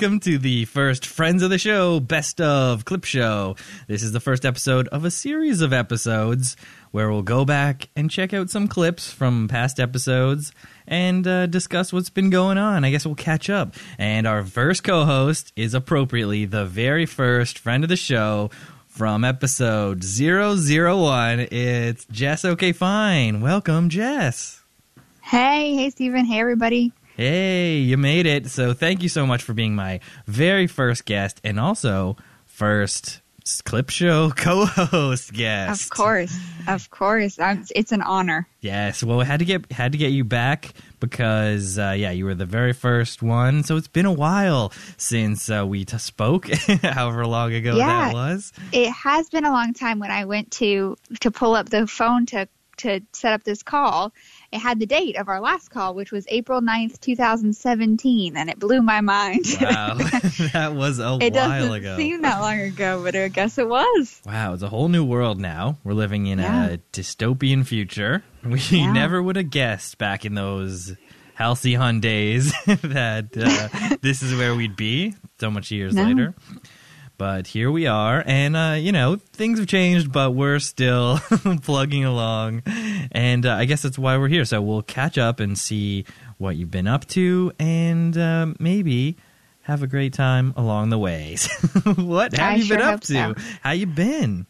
welcome to the first Friends of the Show Best of Clip Show. This is the first episode of a series of episodes where we'll go back and check out some clips from past episodes and uh, discuss what's been going on. I guess we'll catch up. And our first co host is appropriately the very first friend of the show from episode 001. It's Jess OK Fine. Welcome, Jess. Hey, hey, Stephen. Hey, everybody. Hey, you made it. So thank you so much for being my very first guest and also first clip show co-host guest. Of course, of course, I'm, it's an honor. Yes, well, we had to get had to get you back because uh, yeah, you were the very first one. So it's been a while since uh, we t- spoke, however long ago Yeah. that was. It has been a long time when I went to to pull up the phone to to set up this call. It had the date of our last call, which was April 9th, 2017, and it blew my mind. Wow, that was a it while doesn't seem that long ago, but I guess it was. Wow, it's a whole new world now. We're living in Yeah. a dystopian future. We Yeah. never would have guessed back in those halcyon days that uh, this is where we'd be so much years No. later. But here we are, and uh, you know things have changed, but we're still plugging along, and uh, I guess that's why we're here. So we'll catch up and see what you've been up to, and uh, maybe have a great time along the way. what have I you been up to? so. How you been?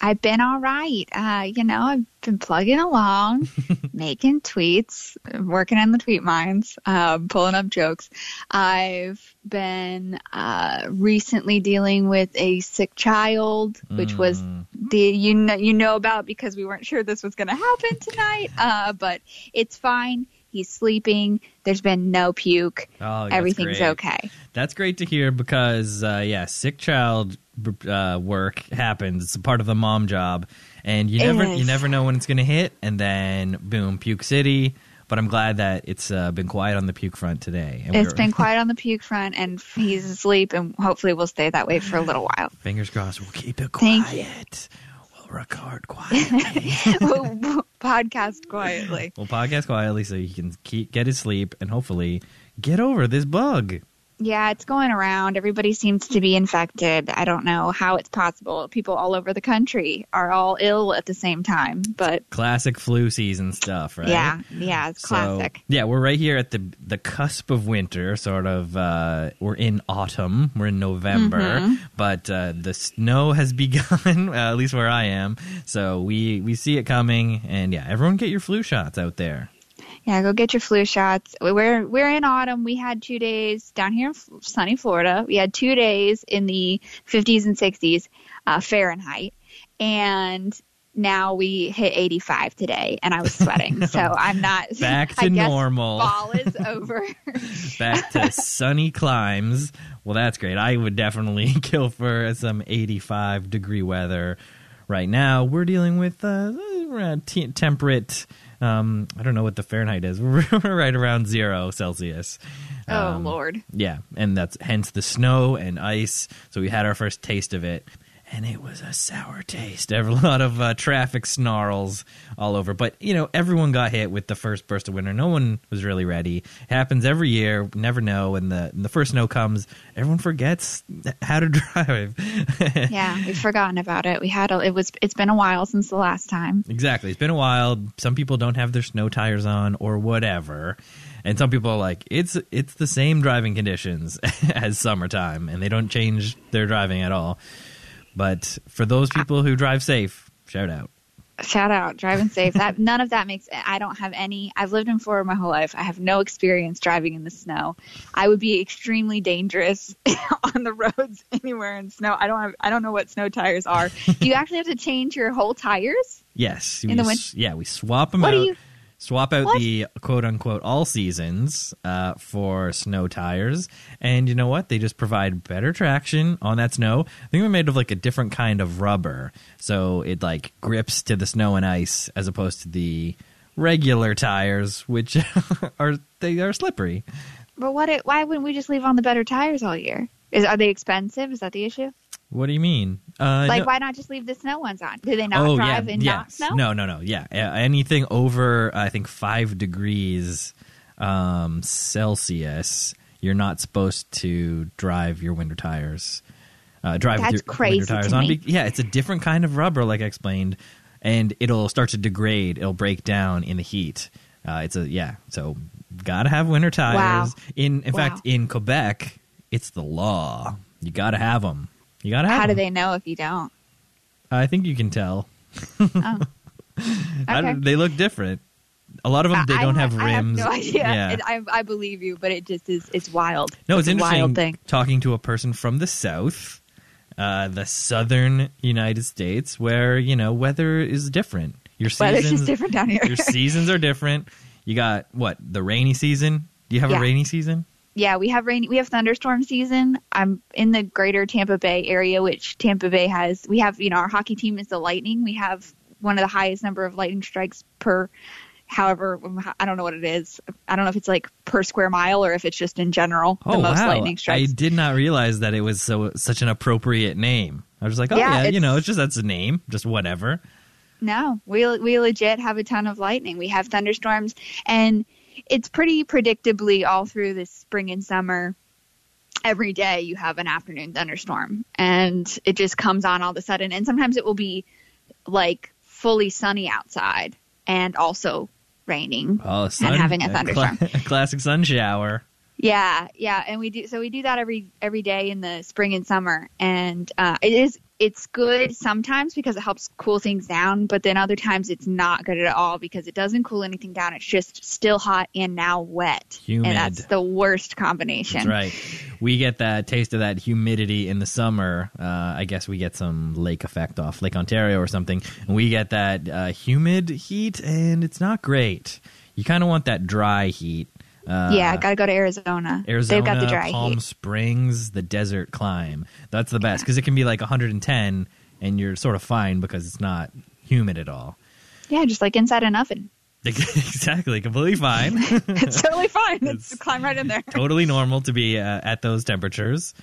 I've been all right. Uh, you know, I've been plugging along, making tweets, working in the tweet mines, um, pulling up jokes. I've been uh, recently dealing with a sick child, which was Mm. the you know you know about because we weren't sure this was going to happen tonight. Uh, but it's fine. He's sleeping. There's been no puke. Oh, Everything's great. okay. That's great to hear because, uh, yeah, sick child uh, work happens. It's a part of the mom job, and you It never is. you never know when it's going to hit, and then boom, puke city. But I'm glad that it's uh, been quiet on the puke front today. And It's been quiet on the puke front, and he's asleep, and hopefully we'll stay that way for a little while. fingers crossed. We'll keep it quiet. We'll record quietly. We'll podcast quietly. we'll podcast quietly so he can keep get his sleep and hopefully get over this bug. Yeah, it's going around. Everybody seems to be infected. I don't know how it's possible. People all over the country are all ill at the same time. But Classic flu season stuff, right? yeah, yeah, it's classic. So, yeah, we're right here at the the cusp of winter. Sort of, uh, we're in autumn. We're in November, Mm-hmm. but uh, the snow has begun. uh, at least where I am. So we we see it coming, and yeah, everyone get your flu shots out there. Yeah, go get your flu shots. We're we're in autumn. We had two days down here in sunny Florida. We had two days in the 50s and 60s uh, Fahrenheit, and now we hit 85 today, and I was sweating. so I'm not Back to normal. Fall is over. Back to sunny climes. Well, that's great. I would definitely kill for some 85 degree weather. Right now, we're dealing with uh, temperate. Um, I don't know what the Fahrenheit is. We're right around zero Celsius. oh Um, Lord. Yeah, and that's hence the snow and ice. So we had our first taste of it, and it was a sour taste. A lot of uh, traffic snarls all over. But you know, everyone got hit with the first burst of winter. No one was really ready. It happens every year. Never know when the when the first snow comes. Everyone forgets how to drive. Yeah, we've forgotten about it. We had a, it was it's been a while since the last time. Exactly. It's been a while. Some people don't have their snow tires on or whatever. And some people are like, it's it's the same driving conditions as summertime and they don't change their driving at all. But for those uh, people who drive safe, shout out. Shout out, driving safe. That none of that makes. I don't have any. I've lived in Florida my whole life. I have no experience driving in the snow. I would be extremely dangerous on the roads anywhere in snow. I don't have. I don't know what snow tires are. do you actually have to change your whole tires? Yes. In we the winter? yeah, we swap them What out. do you? Swap out What? the quote unquote all seasons uh, for snow tires. And you know what? They just provide better traction on that snow. I think they're made of like a different kind of rubber. So it like grips to the snow and ice as opposed to the regular tires, which are they are slippery. But what? It, why wouldn't we just leave on the better tires all year? Is are they expensive? Is that the issue? What do you mean? Uh, like, no- why not just leave the snow ones on? Do they not oh drive yeah, in yes. not snow? No, no, no. Yeah, anything over I think five degrees um, Celsius, you're not supposed to drive your winter tires. Uh, drive That's with your crazy winter tires on. me. Yeah, it's a different kind of rubber, like I explained, and it'll start to degrade. It'll break down in the heat. Uh, it's a yeah, so gotta have winter tires. Wow. In in Wow. fact, in Quebec, it's the law. You gotta have them. You gotta have How do they know if you don't? I think you can tell. Oh. Okay. they look different. A lot of them they I- I don't have I rims. have no idea. Yeah. It- I, I believe you, but it just is. It's wild. No, it's, a interesting wild thing. talking to a person from the south, uh, the southern United States, where you know weather is different. Your Weather's seasons, just different down here. your seasons are different. You got what the rainy season. Do you have a rainy season? Yeah, we have rain. We have thunderstorm season. I'm in the greater Tampa Bay area, which Tampa Bay has. We have, you know, our hockey team is the Lightning. We have one of the highest number of lightning strikes per. However, um, I don't know what it is. I don't know if it's like per square mile or if it's just in general the oh most wow! lightning I did not realize that it was so such an appropriate name. I was like, oh Yeah, yeah, you know, it's just that's a name, just whatever. No, we we legit have a ton of lightning. We have thunderstorms, and it's pretty predictably all through the spring and summer. Every day you have an afternoon thunderstorm, and it just comes on all of a sudden. And sometimes it will be like fully sunny outside and also raining. Oh, sun, having a thunderstorm. a classic sun shower. Yeah, yeah, and we do so we do that every every day in the spring and summer, and uh, it is it's good sometimes because it helps cool things down, but then other times it's not good at all because it doesn't cool anything down. It's just still hot and now wet, Humid. and that's the worst combination. That's right. We get that taste of that humidity in the summer. Uh, I guess we get some lake effect off Lake Ontario or something, and we get that uh, humid heat, and it's not great. You kind of want that dry heat. Uh, yeah, I gotta go to Arizona. Arizona, They've got the dry Palm heat. Springs, the desert clime. That's the best because it can be like 110, and you're sort of fine because it's not humid at all. Yeah, just like inside an oven. exactly, completely fine. It's totally fine. It's- It's climb right in there. totally normal to be uh, at those temperatures.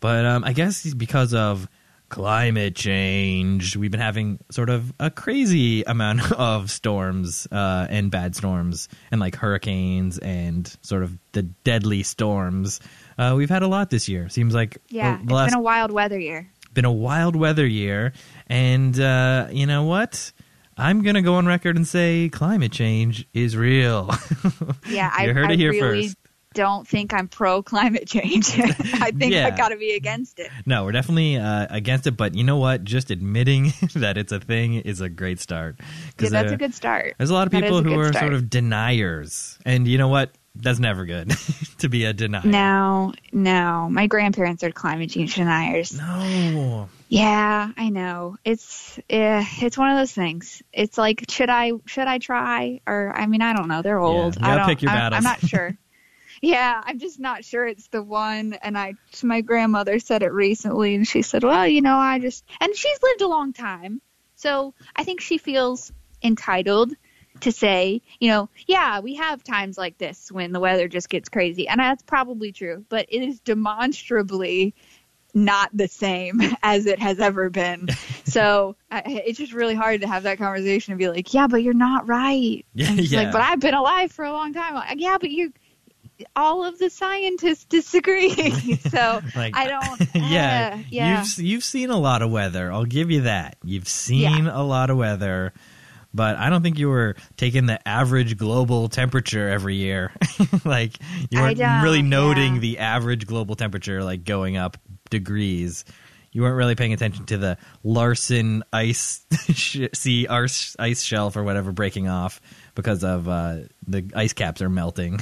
But um, I guess because of climate change, we've been having sort of a crazy amount of storms uh, and bad storms and like hurricanes and sort of the deadly storms. Uh, we've had a lot this year. Seems like Yeah, the it's last been a wild weather year. been a wild weather year, and uh, you know what? I'm gonna go on record and say climate change is real. Yeah, I, heard I it here really first. Don't think I'm pro climate change. I think Yeah. I got to be against it. No, we're definitely uh, against it, but you know what? Just admitting that it's a thing is a great start. Yeah, that's a good start. There's a lot of people who are start. sort of deniers, and you know what? That's never good to be a denier. No, no. My grandparents are climate change deniers. No. Yeah, I know. It's eh, it's one of those things. It's like should I should I try or I mean I don't know. They're old. gotta I don't, pick your I'm, battles. I'm not sure. Yeah, I'm just not sure it's the one. And I my grandmother said it recently, and she said, "Well, you know, I just and she's lived a long time, so I think she feels entitled." To say, you know, yeah, we have times like this when the weather just gets crazy, and that's probably true, but it is demonstrably not the same as it has ever been. so I, it's just really hard to have that conversation and be like, yeah, but you're not right. Yeah, And yeah. like, but I've been alive for a long time. Like, yeah, but you, all of the scientists disagree. so Like, I don't. yeah, uh, yeah. You've you've seen a lot of weather. I'll give you that. You've seen a lot of weather, but I don't think you were taking the average global temperature every year. like you weren't really noting yeah. the average global temperature, like going up degrees. You weren't really paying attention to the Larsen ice sea ice shelf or whatever breaking off because of uh, the ice caps are melting.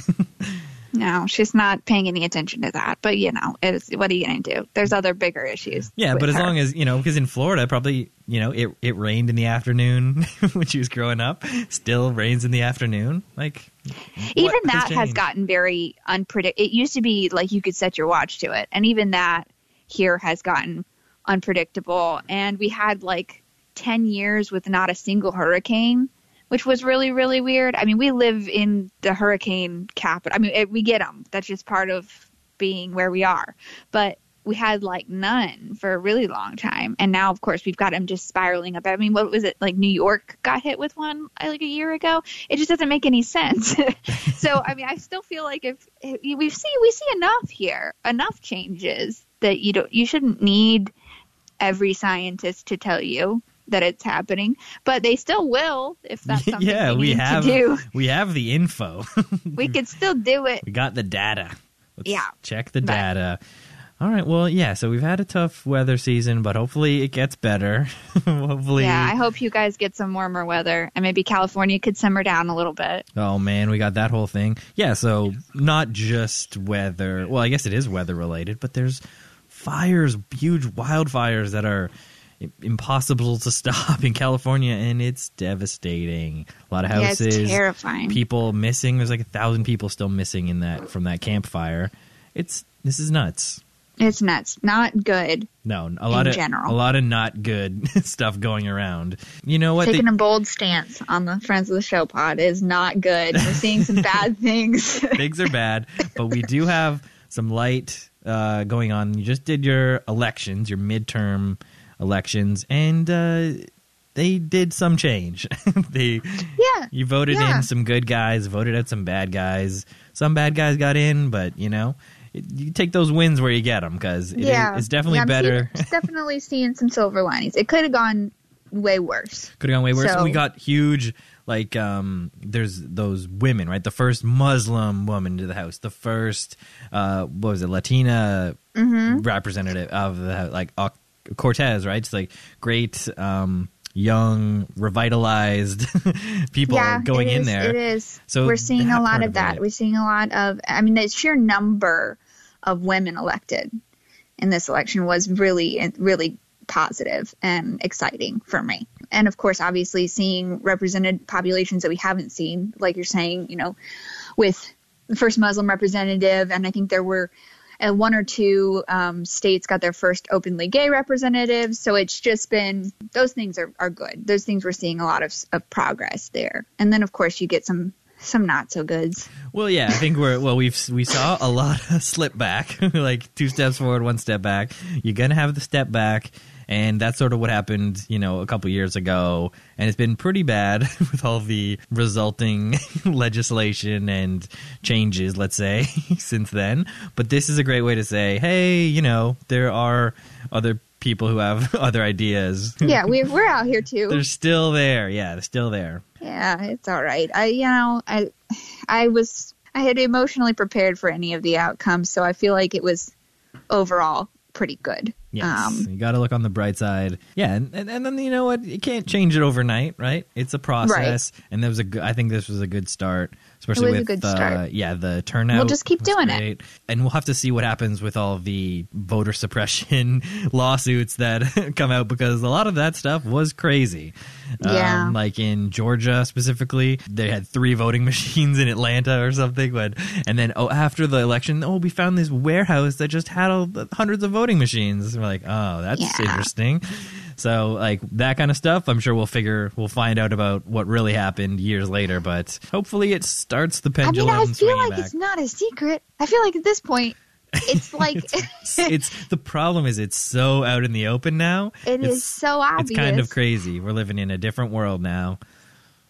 No, she's not paying any attention to that. But you know, it's, what are you going to do? There's other bigger issues. Yeah, but as her. long as you know, because in Florida, probably you know, it it rained in the afternoon when she was growing up. Still rains in the afternoon. Like even that has changed? gotten very unpredictable. It used to be like you could set your watch to it, and even that here has gotten unpredictable. And we had like ten years with not a single hurricane, which was really really weird. I mean, we live in the hurricane capital. I mean, it, we get them. That's just part of being where we are. But we had like none for a really long time, and now of course we've got them just spiraling up. I mean, what was it like? New York got hit with one like a year ago. It just doesn't make any sense. so I mean, I still feel like if, if we see we see enough here, enough changes that you don't you shouldn't need every scientist to tell you that it's happening, but they still will if that's something yeah, we, we need have to do. we have the info. We could still do it. we got the data. Let's Yeah. check the But- data. All right. Well, yeah. So we've had a tough weather season, but hopefully it gets better. hopefully. Yeah, I hope you guys get some warmer weather, and maybe California could simmer down a little bit. Oh man, we got that whole thing. Yeah, so not just weather. Well, I guess it is weather related, but there's fires, huge wildfires that are impossible to stop in California, and it's devastating. A lot of Yeah, it's houses, terrifying. people missing. There's like a thousand people still missing in that from that Camp Fire. It's this is nuts. It's nuts. Not good. No, a lot In of general. a lot of not good stuff going around. You know what? Taking a bold stance on the Friends of the Show pod is not good. We're seeing some bad things. things are bad, but we do have some light uh, going on. You just did your elections, your midterm elections, and uh, they did some change. they yeah. you voted Yeah. in some good guys, voted out some bad guys. Some bad guys got in, but you know. it- You take those wins where you get them because it is- yeah. it's definitely Yeah, better. seeing- definitely seeing some silver linings. It could have gone way worse. Could have gone way worse. So- we got huge, like, um, there's those women, right? The first Muslim woman to the House, the first, uh, what was it, Latina Mm-hmm. representative of the, like, Cortez, right? It's like great, um, young, revitalized people yeah, going in there. It is. So we're seeing a lot of of that. it- We're seeing a lot of. I mean, the sheer number of women elected in this election was really, really positive and exciting for me. And of course, obviously, seeing represented populations that we haven't seen, like you're saying, you know, with the first Muslim representative, and I think there were. Uh, one or two um, states got their first openly gay representatives, so it's just been those things are, are good. Those things we're seeing a lot of, of progress there, and then of course you get some some not so goods. Well, yeah, I think we're well. We've we saw a lot of slip back, like two steps forward, one step back. You're gonna have the step back, and that's sort of what happened, you know, a couple years ago. And it's been pretty bad with all the resulting legislation and changes, let's say, since then. But this is a great way to say, hey, you know, there are other people who have other ideas. Yeah, we we're out here too. they're still there. Yeah, they're still there. Yeah, it's all right. I you know I I was I had emotionally prepared for any of the outcomes, so I feel like it was overall pretty good. Yes, Um, you got to look on the bright side. Yeah, and, and and then you know what? You can't change it overnight, right? It's a process, and there was a. Good, I think this was a good start, especially with good uh, yeah the turnout. We'll just keep doing it. and we'll have to see what happens with all the voter suppression lawsuits that come out because a lot of that stuff was crazy. Yeah. um, like in Georgia specifically, they had three voting machines in Atlanta or something. But and then oh, after the election, oh, we found this warehouse that just had all the hundreds of voting machines. And we're like, oh, that's Yeah. interesting. So like that kind of stuff, I'm sure we'll figure we'll find out about what really happened years later. But hopefully, it starts the pendulum. I mean, I feel like back. it's not a secret. I feel like at this point, it's like it's the problem is it's so out in the open now. It it's, is so obvious. It's kind of crazy. We're living in a different world now,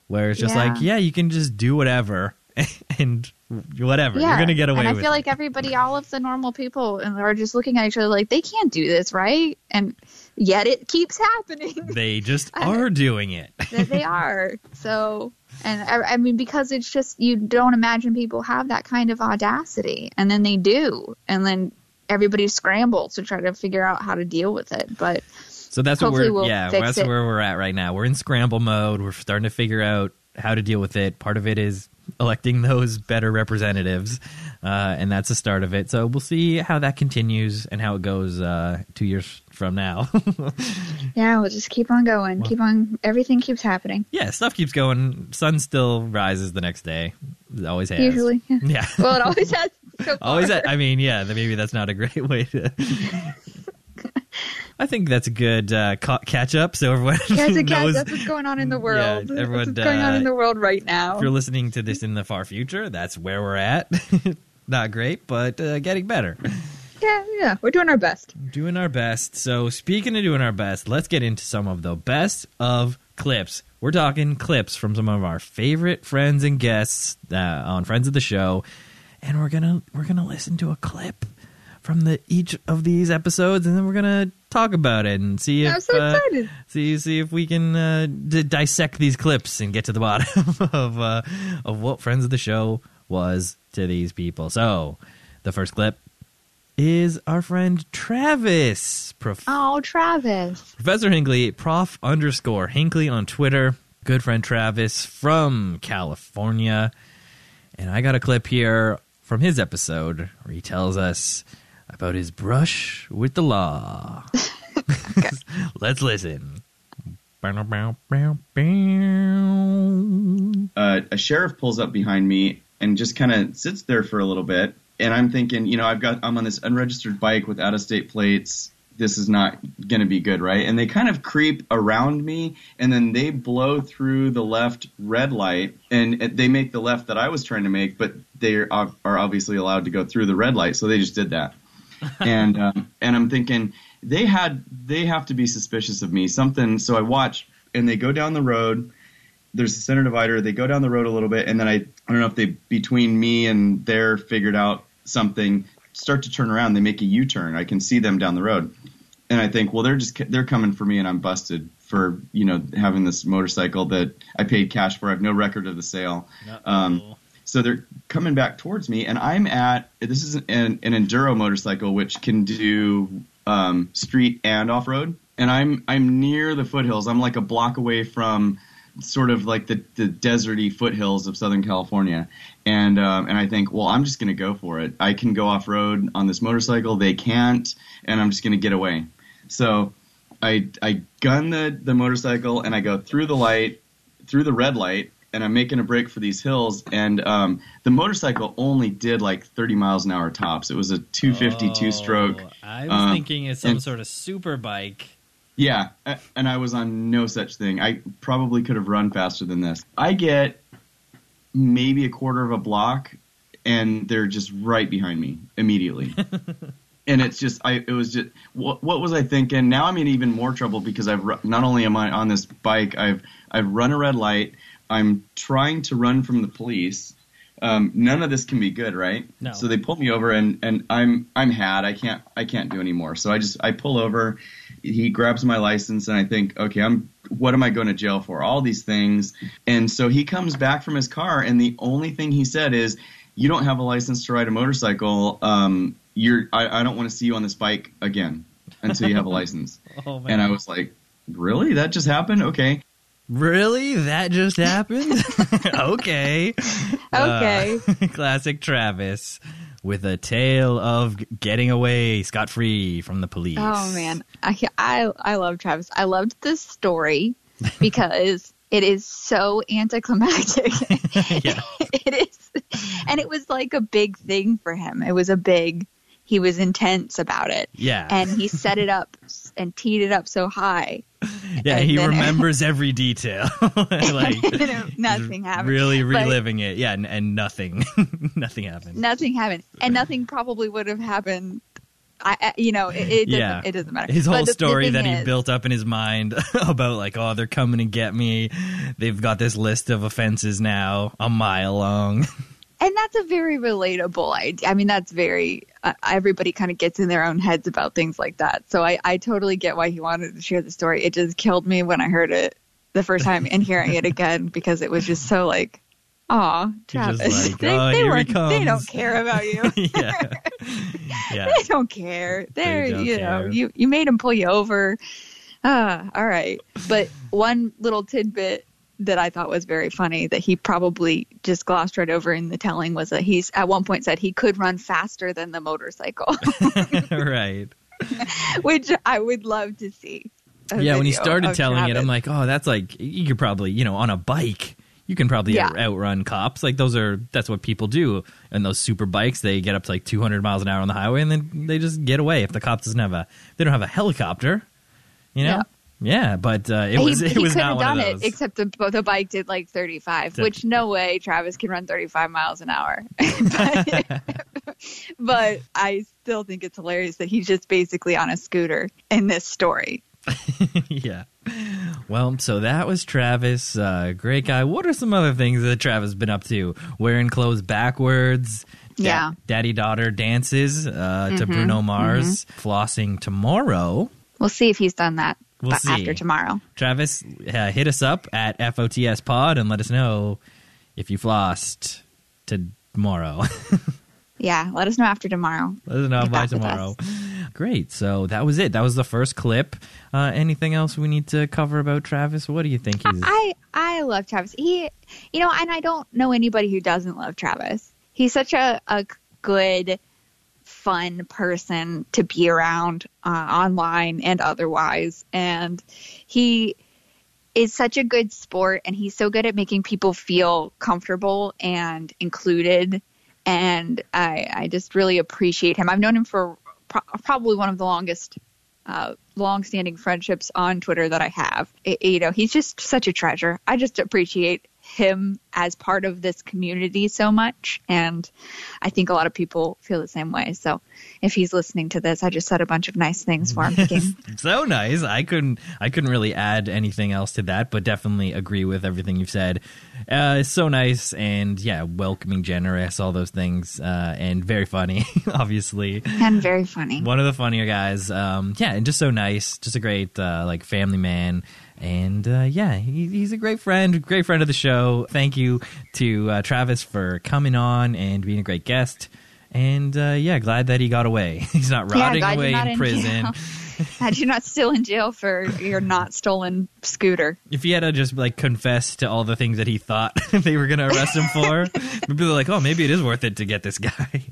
where it's just Yeah. like, yeah, you can just do whatever and whatever. You're gonna get away with it. and I feel it. like everybody, all of the normal people, and are just looking at each other like they can't do this, right? And yet it keeps happening. they just are doing it. they are. So, and I, I mean, because it's just you don't imagine people have that kind of audacity, and then they do, and then everybody scrambles to try to figure out how to deal with it. But So that's what we're we'll yeah, that's it. where we're at right now. We're in scramble mode. We're starting to figure out how to deal with it. Part of it is electing those better representatives, uh, and that's the start of it. So we'll see how that continues and how it goes uh, two years from now. yeah, we'll just keep on going, keep on. Everything keeps happening. yeah, stuff keeps going. Sun still rises the next day. It always has. Usually, yeah. Yeah. well, it always has. So. Always, I mean, yeah, maybe that's not a great way to. I think that's a good uh, ca- catch up. So everyone it knows. does. That's what's going on in the world. Yeah, everyone, that's what's going on uh, in the world right now. If you're listening to this in the far future, that's where we're at. not great, but uh, getting better. Yeah, yeah, we're doing our best. Doing our best. So, speaking of doing our best, let's get into some of the best of clips. We're talking clips from some of our favorite friends and guests uh, on Friends of the Show, and we're gonna we're gonna listen to a clip from the each of these episodes, and then we're gonna talk about it and see if I'm so uh, excited. see see if we can uh, d- dissect these clips and get to the bottom of uh, of what Friends of the Show was to these people. So, the first clip is our friend Travis, Prof- Oh, Travis. Professor Hinkley, Prof underscore Hinkley on Twitter. Good friend Travis from California. And I got a clip here from his episode where he tells us about his brush with the law. Let's listen. uh, a sheriff pulls up behind me and just kind of sits there for a little bit. And I'm thinking, you know, I've got I'm on this unregistered bike with out of state plates. This is not going to be good, right? And they kind of creep around me, and then they blow through the left red light, and they make the left that I was trying to make, but they are, are obviously allowed to go through the red light, so they just did that. and um, and I'm thinking they had they have to be suspicious of me. Something. So I watch, and they go down the road there's a center divider. They go down the road a little bit, and then I I don't know if they between me and there figured out something. Start to turn around. They make a U-turn. I can see them down the road, and I think, well, they're just they're coming for me, and I'm busted for you know having this motorcycle that I paid cash for. I have no record of the sale. Um, so they're coming back towards me, and I'm at this is an, an enduro motorcycle which can do um, street and off road, and I'm I'm near the foothills. I'm like a block away from sort of like the, the deserty foothills of Southern California, and um, and I think, well, I'm just going to go for it. I can go off road on this motorcycle. They can't, and I'm just going to get away. So I I gun the the motorcycle and I go through the light, through the red light, and I'm making a break for these hills. And um, the motorcycle only did like 30 miles an hour tops. It was a 250 two stroke. I was Um, thinking it's some and- sort of super bike. Yeah, and I was on no such thing. I probably could have run faster than this. I get maybe a quarter of a block, and they're just right behind me immediately. and it's just, I it was just, what, what was I thinking? Now I'm in even more trouble because I've not only am I on this bike, I've I've run a red light. I'm trying to run from the police. Um, none of this can be good, right? No. So they pull me over, and, and I'm I'm had. I can't I can't do anymore. So I just I pull over. He grabs my license, and I think, okay, I'm what am I going to jail for? All these things. And so he comes back from his car, and the only thing he said is, "You don't have a license to ride a motorcycle. Um, you're I, I don't want to see you on this bike again until you have a license." Oh man! and I was like, "Really? That just happened? Okay." really? That just happened? okay. Okay. Uh, classic Travis with a tale of getting away scot free from the police. Oh man, I I I love Travis. I loved this story because it is so anticlimactic. Yeah. it is, and it was like a big thing for him. It was a big. He was intense about it, Yeah. and he set it up and teed it up so high. yeah, he remembers every detail. like You know, nothing happened. Really But- reliving it. Yeah, and, and nothing. nothing happened. Nothing happened, and nothing probably would have happened. I, you know, it, it doesn't, Yeah. it doesn't matter. His whole the- story that he built up in his mind about like, oh, they're coming to get me. They've got this list of offenses now, a mile long. And that's a very relatable idea. I mean, that's very uh, everybody kind of gets in their own heads about things like that. So I, I totally get why he wanted to share the story. It just killed me when I heard it the first time and hearing it again because it was just so like, aw, Travis, like, they, "Oh, they, here he weren't- they don't care about you. yeah. Yeah. they don't care. They're don't you care. know you you made him pull you over. Ah, all right. But one little tidbit that I thought was very funny that he probably just glossed right over in the telling was that he's at one point said he could run faster than the motorcycle, right. which I would love to see. Yeah, when he started telling it, I'm like, oh, that's like you could probably, you know, on a bike, you can probably Yeah. out- outrun cops. Like those are that's what people do. And those super bikes, they get up to like 200 miles an hour on the highway, and then they just get away. If the cop doesn't have a, they don't have a helicopter, you know. Yeah. Yeah, but uh, it he, was it he was could not one done it, except the, the bike did like 35, Did- which no way Travis can run 35 miles an hour. But- but I still think it's hilarious that he's just basically on a scooter in this story. yeah. Well, so that was Travis. Uh, great guy. What are some other things that Travis has been up to? Wearing clothes backwards. Da- Yeah. Daddy daughter dances uh, to Mhm, Bruno Mars. Flossing tomorrow. We'll see if he's done that We'll see. after tomorrow. Travis, uh, hit us up at FOTS Pod and let us know if you flossed tomorrow. Yeah, let us know after tomorrow. let us know Get by tomorrow. Great. So that was it. That was the first clip. Uh, anything else we need to cover about Travis? What do you think he's? I I love Travis. He, you know, and I don't know anybody who doesn't love Travis. He's such a a good, fun person to be around uh, online and otherwise, and he is such a good sport, and he's so good at making people feel comfortable and included. And I I just really appreciate him. I've known him for pro- probably one of the longest uh, long-standing friendships on Twitter that I have. I- you know, he's just such a treasure. I just appreciate him as part of this community so much, and I think a lot of people feel the same way. So, if he's listening to this, I just said a bunch of nice things for him. so nice. I couldn't. I couldn't really add anything else to that, but definitely agree with everything you've said. Uh, it's so nice and yeah, welcoming, generous, all those things, uh, and very funny. obviously, and very funny. one of the funnier guys. Um, yeah, and just so nice. Just a great uh, like family man. And uh, yeah, he, he's a great friend, great friend of the show. Thank you to uh, Travis for coming on and being a great guest. And uh, yeah, glad that he got away. He's not rotting you're away not in in prison. Glad you're not still in jail for your not stolen scooter. If he had to just like confess to all the things that he thought they were going to arrest him for, maybe they're like, oh, maybe it is worth it to get this guy.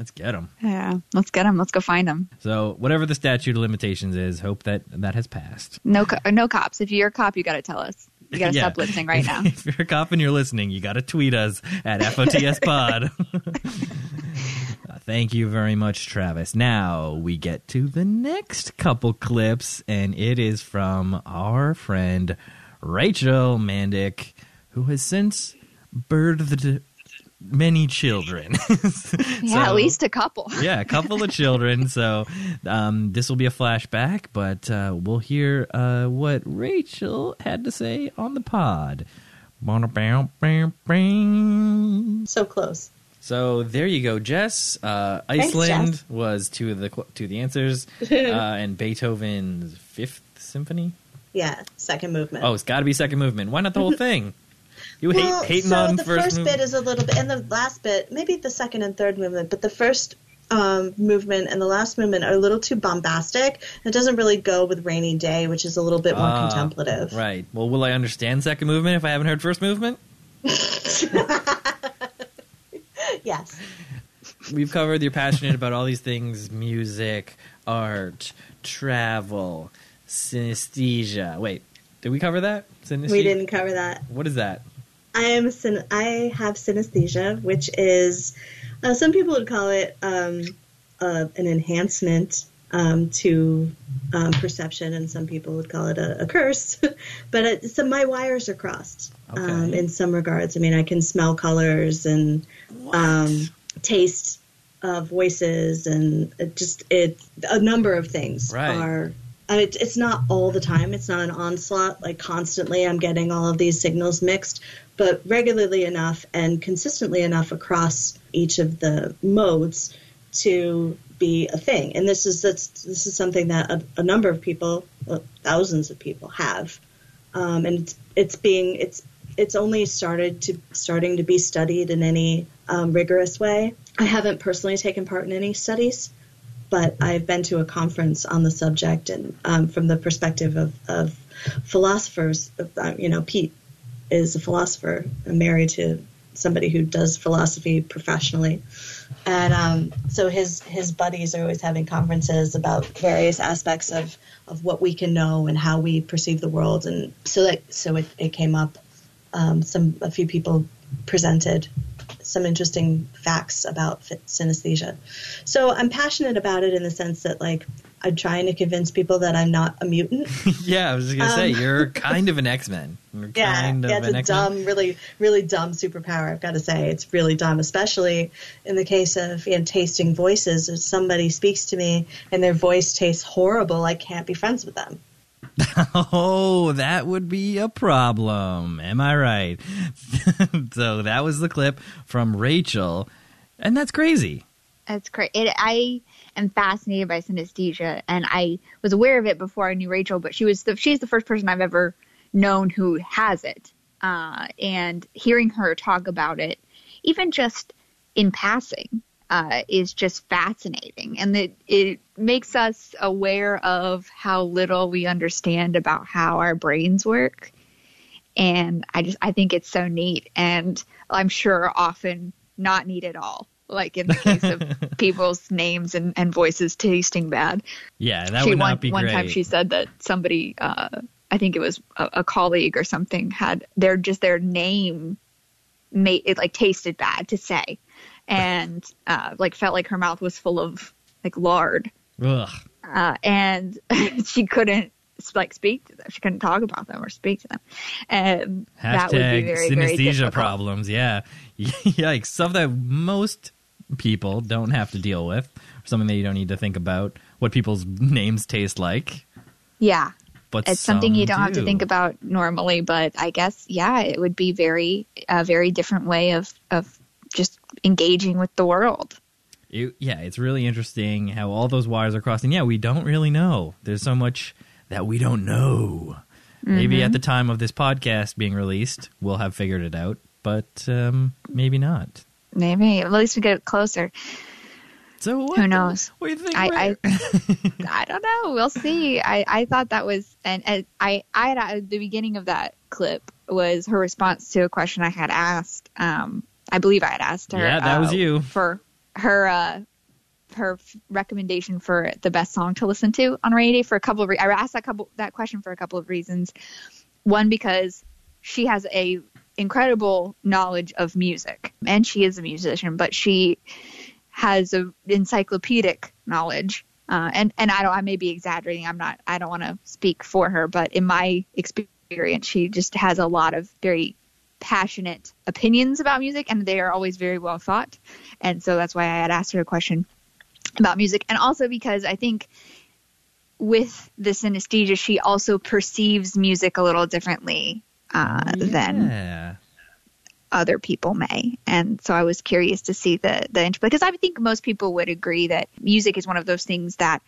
Let's get them. Yeah, let's get them. Let's go find them. So whatever the statute of limitations is, hope that that has passed. No, co- no cops. If you're a cop, you got to tell us. You got to Yeah. stop listening right now. if you're a cop and you're listening, you got to tweet us at FOTS Pod. Uh, Thank you very much, Travis. Now we get to the next couple clips, and it is from our friend Rachel Mandick, who has since birthed many children. Yeah, at least a couple. yeah, a couple of children. So um, this will be a flashback, but uh, we'll hear uh, what Rachel had to say on the pod. So close. So there you go, Jess. Uh, Thanks, Iceland Jess. was two of the two of the answers, uh, and Beethoven's Fifth Symphony. Yeah, second movement. Oh, it's got to be second movement. Why not the whole thing? You hate hating so on the first, first, bit is a little bit, and the last bit, maybe the second and third movement, but the first um, movement and the last movement are a little too bombastic. It doesn't really go with Rainy Day, which is a little bit more Ah, contemplative. Right. Well, will I understand second movement if I haven't heard first movement? Yes. We've covered you're passionate about all these things music, art, travel, synesthesia. Wait, did we cover that? Synesthesia? We didn't cover that. What is that? I am I have synesthesia, which is uh, some people would call it um, uh, an enhancement um, to um, perception, and some people would call it a, a curse. but it, so my wires are crossed um, Okay. in some regards. I mean, I can smell colors and um, taste uh, voices, and it just it a number of things Right. are. It's not all the time. It's not an onslaught like constantly. I'm getting all of these signals mixed, but regularly enough and consistently enough across each of the modes to be a thing. And this is that's, this is something that a, a number of people, well, thousands of people, have, um, and it's, it's being it's it's only started to starting to be studied in any um, rigorous way. I haven't personally taken part in any studies, but I've been to a conference on the subject, and um, from the perspective of, of philosophers, uh, you know, Pete is a philosopher, and married to somebody who does philosophy professionally, and um, so his his buddies are always having conferences about various aspects of of what we can know and how we perceive the world, and so that so it, it came up. Um, some a few people presented some interesting facts about synesthesia. So I'm passionate about it in the sense that like I'm trying to convince people that I'm not a mutant. yeah, I was just gonna say Um, you're kind of an X Men. Yeah, kind of yeah, it's a X-Men. dumb, really, really dumb superpower. I've got to say, it's really dumb, especially in the case of you know, tasting voices. If somebody speaks to me and their voice tastes horrible, I can't be friends with them. Oh, that would be a problem. Am I right? so that was the clip from Rachel, and that's crazy. That's great. It, I am fascinated by synesthesia, and I was aware of it before I knew Rachel, but she was the, she's the first person I've ever known who has it. Uh, and hearing her talk about it, even just in passing, uh, is just fascinating, and it it makes us aware of how little we understand about how our brains work. And I just I think it's so neat, and I'm sure often not neat at all. Like in the case of people's names and, and voices tasting bad. Yeah, that she would one, not be one great. time she said that somebody, uh, I think it was a, a colleague or something, had their just their name made it like tasted bad to say, and uh, like felt like her mouth was full of like lard, uh, and she couldn't like speak to them. She couldn't talk about them or speak to them, and that would be Hashtag very very synesthesia difficult. problems. Yeah, yikes. Stuff that most people don't have to deal with. Something that you don't need to think about what people's names taste like. Yeah, But it's something you don't have to think about normally but i guess yeah it would be very a very different way of of just engaging with the world It- yeah, it's really interesting how all those wires are crossing. Yeah, we don't really know. There's so much that we don't know. Maybe Mm-hmm. at the time of this podcast being released, we'll have figured it out, but um, maybe not. Maybe at least we get closer So what, Who knows? What do you think? I- Where- i don't know we'll see i i thought that was and, and i i had at the beginning of that clip was her response to a question i had asked um i believe i had asked her Yeah, that was uh, you. for her uh her recommendation for the best song to listen to on rainy day for a couple of re- I asked that couple that question for a couple of reasons. One because she has a incredible knowledge of music and she is a musician, but she has a encyclopedic knowledge. Uh, and and I don't I may be exaggerating. I'm not I don't want to speak for her, but in my experience, she just has a lot of very passionate opinions about music, and they are always very well thought. And so that's why I had asked her a question about music, and also because I think with the synesthesia, she also perceives music a little differently uh, than other people may. And so I was curious to see the the interplay because I think most people would agree that music is one of those things that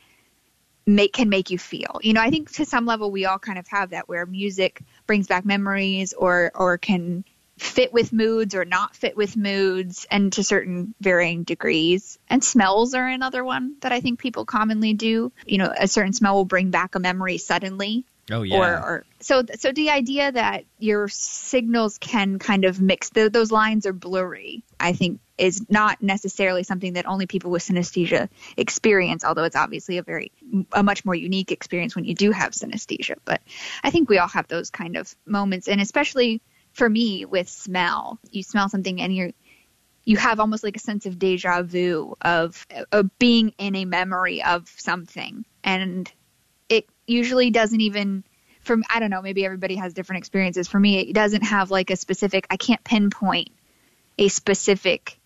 make can make you feel. You know, I think to some level we all kind of have that where music brings back memories or or can fit with moods or not fit with moods and to certain varying degrees. And smells are another one that I think people commonly do. You know, a certain smell will bring back a memory suddenly Oh yeah. or, or so so the idea that your signals can kind of mix th- those lines are blurry i think is not necessarily something that only people with synesthesia experience although it's obviously a very a much more unique experience when you do have synesthesia. But i think we all have those kind of moments and especially for me with smell. You smell something and you're you have almost like a sense of deja vu of, of being in a memory of something. And usually doesn't even from I don't know, maybe everybody has different experiences. For me, it doesn't have like a specific I can't pinpoint a specific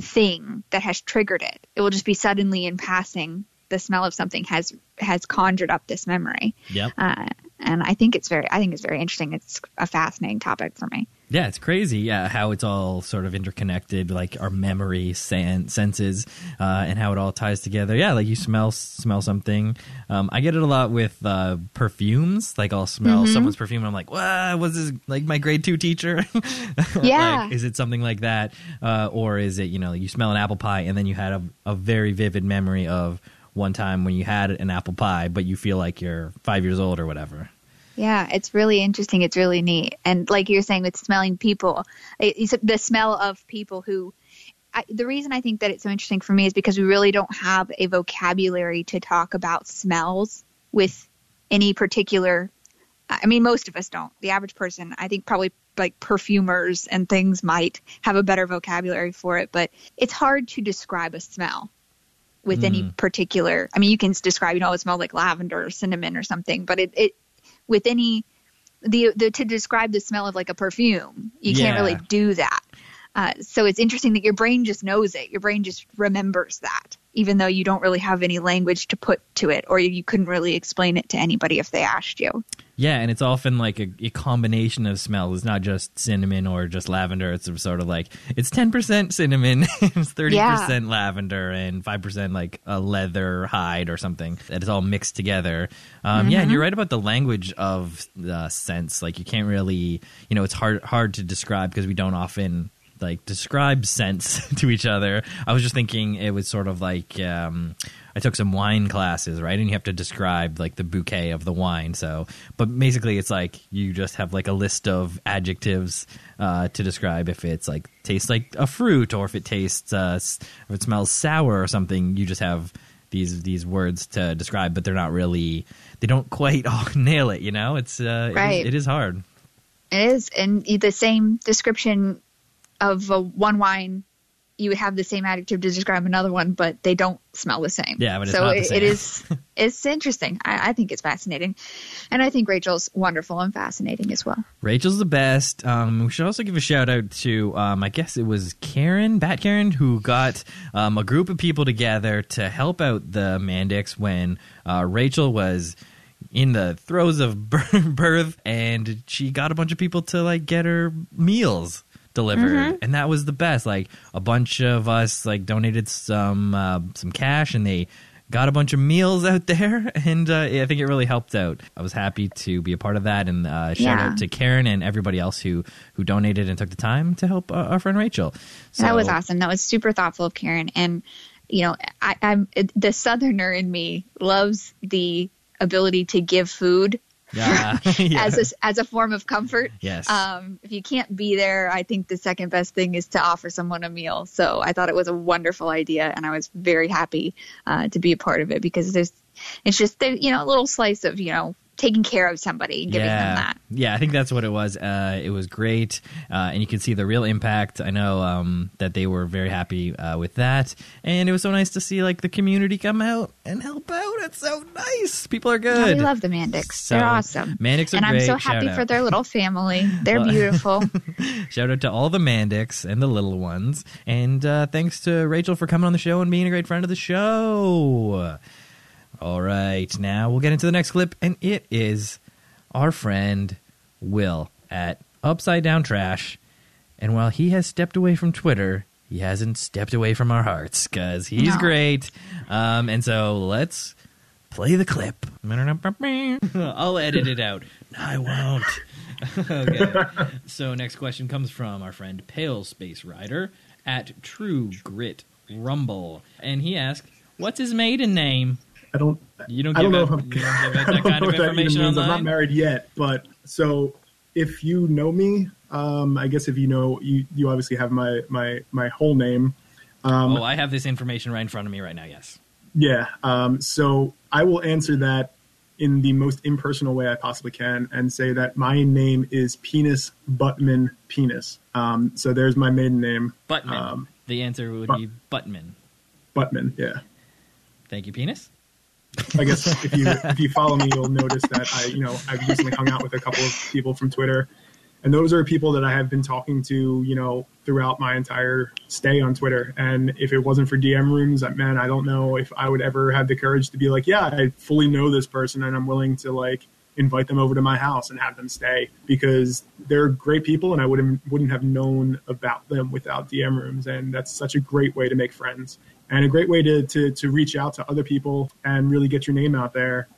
thing that has triggered it. It will just be suddenly in passing the smell of something has has conjured up this memory. Yep. Uh, and I think it's very I think it's very interesting. It's a fascinating topic for me. Yeah, it's crazy. Yeah, how it's all sort of interconnected, like our memory sen- senses, uh, and how it all ties together. Yeah, like you smell smell something. Um, I get it a lot with uh, perfumes. Like I'll smell Mm-hmm. someone's perfume, and I'm like, "Wow, was this like my grade two teacher?" Yeah. like, is it something like that, uh, or is it you know you smell an apple pie and then you had a, a very vivid memory of one time when you had an apple pie, but you feel like you're five years old or whatever. Yeah, it's really interesting. It's really neat. And like you're saying with smelling people, it- it's the smell of people who. I, the reason I think that it's so interesting for me is because we really don't have a vocabulary to talk about smells with any particular. I mean, most of us don't. The average person, I think, probably like perfumers and things might have a better vocabulary for it, but it's hard to describe a smell with any hmm. particular. I mean, you can describe, you know, it smells like lavender or cinnamon or something, but it, it with any the the to describe the smell of like a perfume, you can't really do that. Uh, so it's interesting that your brain just knows it. Your brain just remembers that, even though you don't really have any language to put to it, or you couldn't really explain it to anybody if they asked you. Yeah, and it's often like a, a combination of smells. It's not just cinnamon or just lavender. It's sort of like it's ten percent cinnamon, it's thirty percent lavender, and five percent like a leather hide or something. That is all mixed together. Um, Yeah, and you're right about the language of the scents. Like you can't really, you know, it's hard hard to describe because we don't often like describe scents to each other. I was just thinking it was sort of like um, I took some wine classes, right? And you have to describe like the bouquet of the wine. So, but basically, it's like you just have like a list of adjectives uh, to describe if it's like tastes like a fruit or if it tastes uh, if it smells sour or something. You just have these these words to describe, but they're not really they don't quite all nail it. You know, it's uh, it is- Right. it is hard. It is, and the same description of uh, one wine, you would have the same adjective to describe another one, but they don't smell the same. Yeah, but it's so not the it, same. it is. It's interesting. I, I think it's fascinating, and I think Rachel's wonderful and fascinating as well. Rachel's the best. Um, we should also give a shout out to, um, I guess it was Karen, Bat Karen, who got um, a group of people together to help out the Mandix when uh, Rachel was in the throes of birth, and she got a bunch of people to like get her meals delivered, and that was the best. Like a bunch of us like donated some uh, some cash, and they got a bunch of meals out there, and uh, I think it really helped out. I was happy to be a part of that, and uh, shout Yeah. out to Karen and everybody else who who donated and took the time to help uh, our friend Rachel. So, that was awesome. That was super thoughtful of Karen. And you know, I, I'm the Southerner in me loves the ability to give food Yeah, yeah. as a as a form of comfort. yes. Um, if you can't be there, I think the second best thing is to offer someone a meal. So I thought it was a wonderful idea, and I was very happy uh, to be a part of it because there's, it's just you know a little slice of you know taking care of somebody and giving yeah. them that. Yeah, I think that's what it was. Uh, it was great, uh, and you can see the real impact. I know um, that they were very happy uh, with that, and it was so nice to see like the community come out and help out. It's so nice. People are Yeah, good. we love the Mandix. So, They're awesome. Mandix are and I'm so happy for their little family. They're beautiful. Shout out to all the Mandix and the little ones, and uh, thanks to Rachel for coming on the show and being a great friend of the show. All right, now we'll get into the next clip, and it is our friend Will at Upside Down Trash. And while he has stepped away from Twitter, he hasn't stepped away from our hearts because he's No. great. Um, and so let's play the clip. I'll edit it out. I won't. okay. So next question comes from our friend Pale Space Rider at True Grit Rumble, and he asks, "What's his maiden name?" I don't. You don't I don't know out, if I'm. you don't give out I that don't know what that even means. I'm not married yet, but so if you know me, um, I guess if you know, you you obviously have my my my whole name. Um, oh, I have this information right in front of me right now. Yes. Yeah. Um, so I will answer that in the most impersonal way I possibly can and say that my name is Penis Buttman Penis. Um, so there's my maiden name, Buttman. Um, the answer would but- be Buttman. Buttman. Yeah. Thank you, penis. I guess if you if you follow me, you'll notice that I you know I've recently hung out with a couple of people from Twitter, and those are people that I have been talking to you know throughout my entire stay on Twitter. And if it wasn't for DM rooms, man, I don't know if I would ever have the courage to be like, yeah, I fully know this person, and I'm willing to like invite them over to my house and have them stay because they're great people, and I wouldn't wouldn't have known about them without DM rooms, and that's such a great way to make friends. And a great way to, to, to reach out to other people and really get your name out there.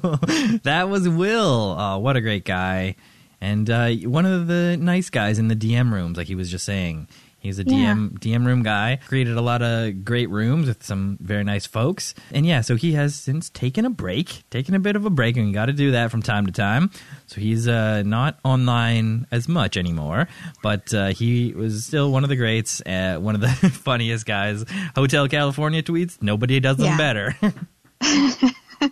That was Will. Oh, what a great guy. And uh, one of the nice guys in the DM rooms, like he was just saying. He's a Yeah. DM DM room guy. Created a lot of great rooms with some very nice folks. And yeah, so he has since taken a break, taken a bit of a break, and got to do that from time to time. So he's uh, not online as much anymore, but uh, he was still one of the greats, uh, one of the funniest guys. Hotel California tweets, nobody does them Yeah. better.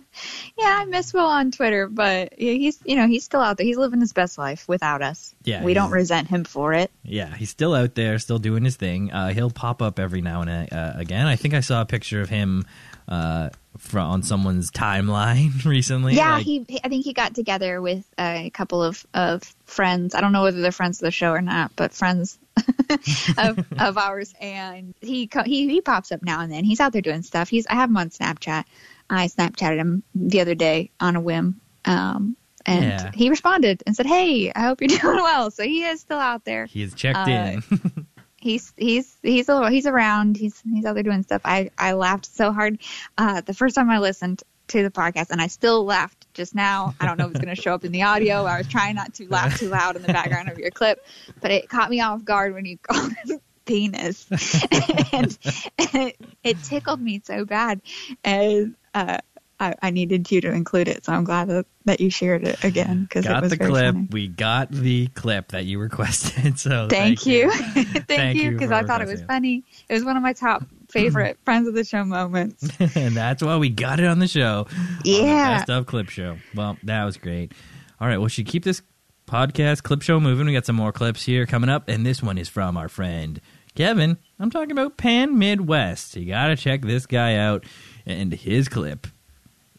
Yeah, I miss Will on Twitter, but he's you know he's still out there. He's living his best life without us. Yeah, we don't resent him for it. Yeah, he's still out there, still doing his thing. Uh, he'll pop up every now and uh, again. I think I saw a picture of him uh, fro- on someone's timeline recently. Yeah, like- he. he- I think he got together with a couple of of friends. I don't know whether they're friends of the show or not, but friends of of ours. And he he he pops up now and then. He's out there doing stuff. He's I have him on Snapchat. I Snapchatted him the other day on a whim. Um, and Yeah. he responded and said, "Hey, I hope you're doing well." So he is still out there. he is checked uh, in. He's he's he's he's around. He's he's out there doing stuff. I I laughed so hard uh, the first time I listened to the podcast, and I still laughed just now. I don't know if it's going to show up in the audio. I was trying not to laugh too loud in the background of your clip, but it caught me off guard when you called him penis, and, and it, it tickled me so bad, and. Uh, I, I needed you to include it, so I'm glad that, that you shared it again because it got was the clip. funny. We got the clip that you requested. So Thank, thank, you. Thank Thank, you because I thought it was it. funny. It was one of my top favorite friends of the show moments. and that's why we got it on the show. on the Yeah. best of clip show. Well, that was great. All right, well, should keep this podcast clip show moving. We got some more clips here coming up, and this one is from our friend Kevin. I'm talking about Pan Midwest. You got to check this guy out, and his clip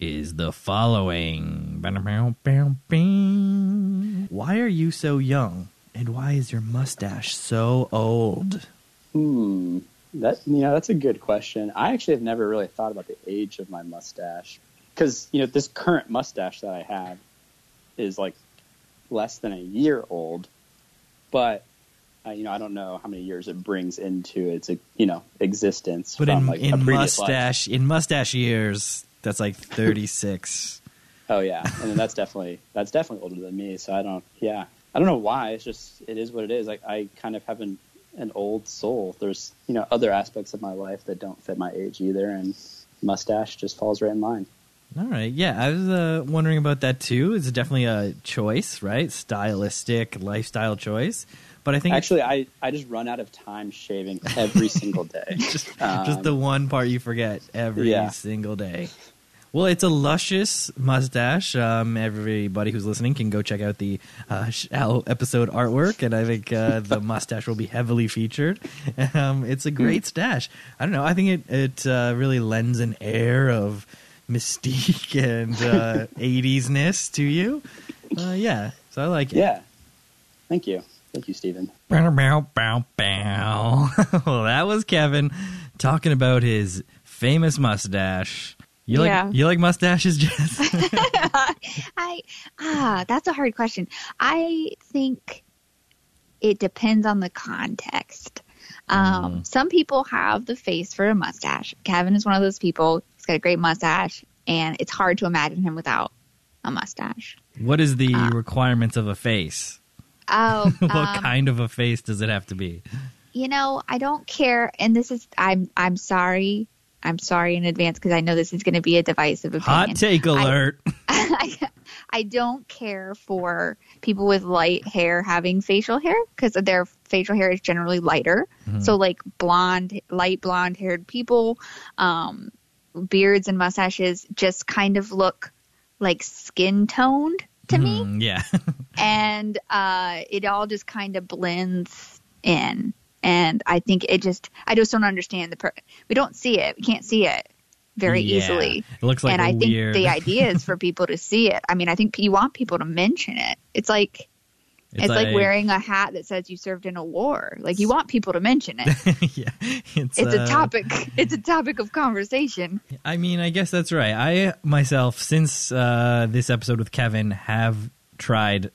is the following. Why are you so young, and why is your mustache so old? Hmm. That you know, that's a good question. I actually have never really thought about the age of my mustache because you know this current mustache that I have is like less than a year old, but uh, you know I don't know how many years it brings into its you know existence But in, like in life. mustache in mustache years, that's like thirty six. Oh yeah, and then that's definitely that's definitely older than me. So I don't. Yeah, I don't know why. It's just it is what it is. Like I kind of have an an old soul. There's you know other aspects of my life that don't fit my age either, and mustache just falls right in line. All right, yeah, I was uh, wondering about that too. It's definitely a choice, right? Stylistic lifestyle choice. But I think Actually, I I just run out of time shaving every single day. just Um, just the one part you forget every yeah. single day. Well, it's a luscious mustache. Um, everybody who's listening can go check out the uh, episode artwork, and I think uh, the mustache will be heavily featured. Um, it's a great stash. I don't know. I think it it uh, really lends an air of mystique and uh, 80s-ness to you. Uh, yeah, so I like it. yeah. Thank you, thank you, Stephen. Bow, bow, bow, bow. well, that was Kevin talking about his famous mustache. You Yeah. like you like mustaches, Jess? I ah, that's a hard question. I think it depends on the context. Um, Some people have the face for a mustache. Kevin is one of those people. He's got a great mustache, and it's hard to imagine him without a mustache. what is the Uh, requirements of a face? Oh, what um, kind of a face does it have to be? you know, I don't care, and this is I'm I'm sorry. I'm sorry in advance because I know this is going to be a divisive opinion. Hot take alert. I, I don't care for people with light hair having facial hair because their facial hair is generally lighter. Mm-hmm. So like blonde, light blonde haired people, um, beards and mustaches just kind of look like skin toned to me, Mm, yeah. and uh, it all just kind of blends in. And I think it just, I just don't understand the. Per- we don't see it. We can't see it very Yeah. easily It looks like and a I think the idea is for people to see it. I mean, I think you want people to mention it. It's like it's, like, wearing a hat that says you served in a war. Like you want people to mention it. yeah. It's, It's uh, a topic. It's a topic of conversation. I mean, I guess that's right. I myself, since uh, this episode with Kevin, have tried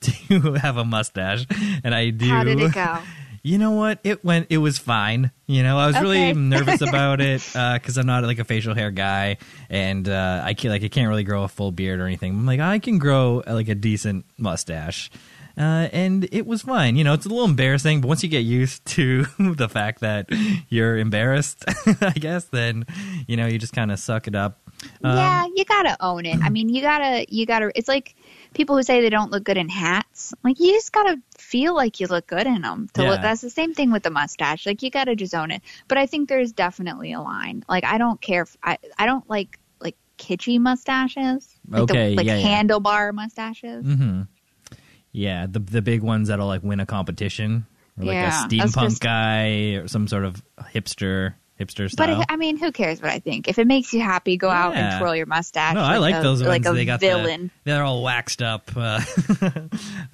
to have a mustache, and I do. How did it go? You know what? It went. It was fine. You know, I was really nervous about it because I'm not like a facial hair guy, and uh, I can't like I can't really grow a full beard or anything. I'm like I can grow uh, like a decent mustache. Uh, and it was fine. You know, it's a little embarrassing, but once you get used to the fact that you're embarrassed, I guess, then you know you just kind of suck it up. Um, yeah, you gotta own it. I mean, you gotta, you gotta. It's like people who say they don't look good in hats. Like you just gotta feel like you look good in them. To Yeah. look, that's the same thing with the mustache. Like you gotta just own it. But I think there's definitely a line. Like I don't care. If, I I don't like like kitschy mustaches. Like Okay, the, like yeah, yeah. handlebar mustaches. Mm-hmm. Yeah, the the big ones that'll like win a competition, or like Yeah, a steampunk just- guy or some sort of hipster hipster But if, I mean, who cares what I think? If it makes you happy, go out and twirl your mustache. no, I like a, those ones. Like a they got villain. The, they're all waxed up. Uh,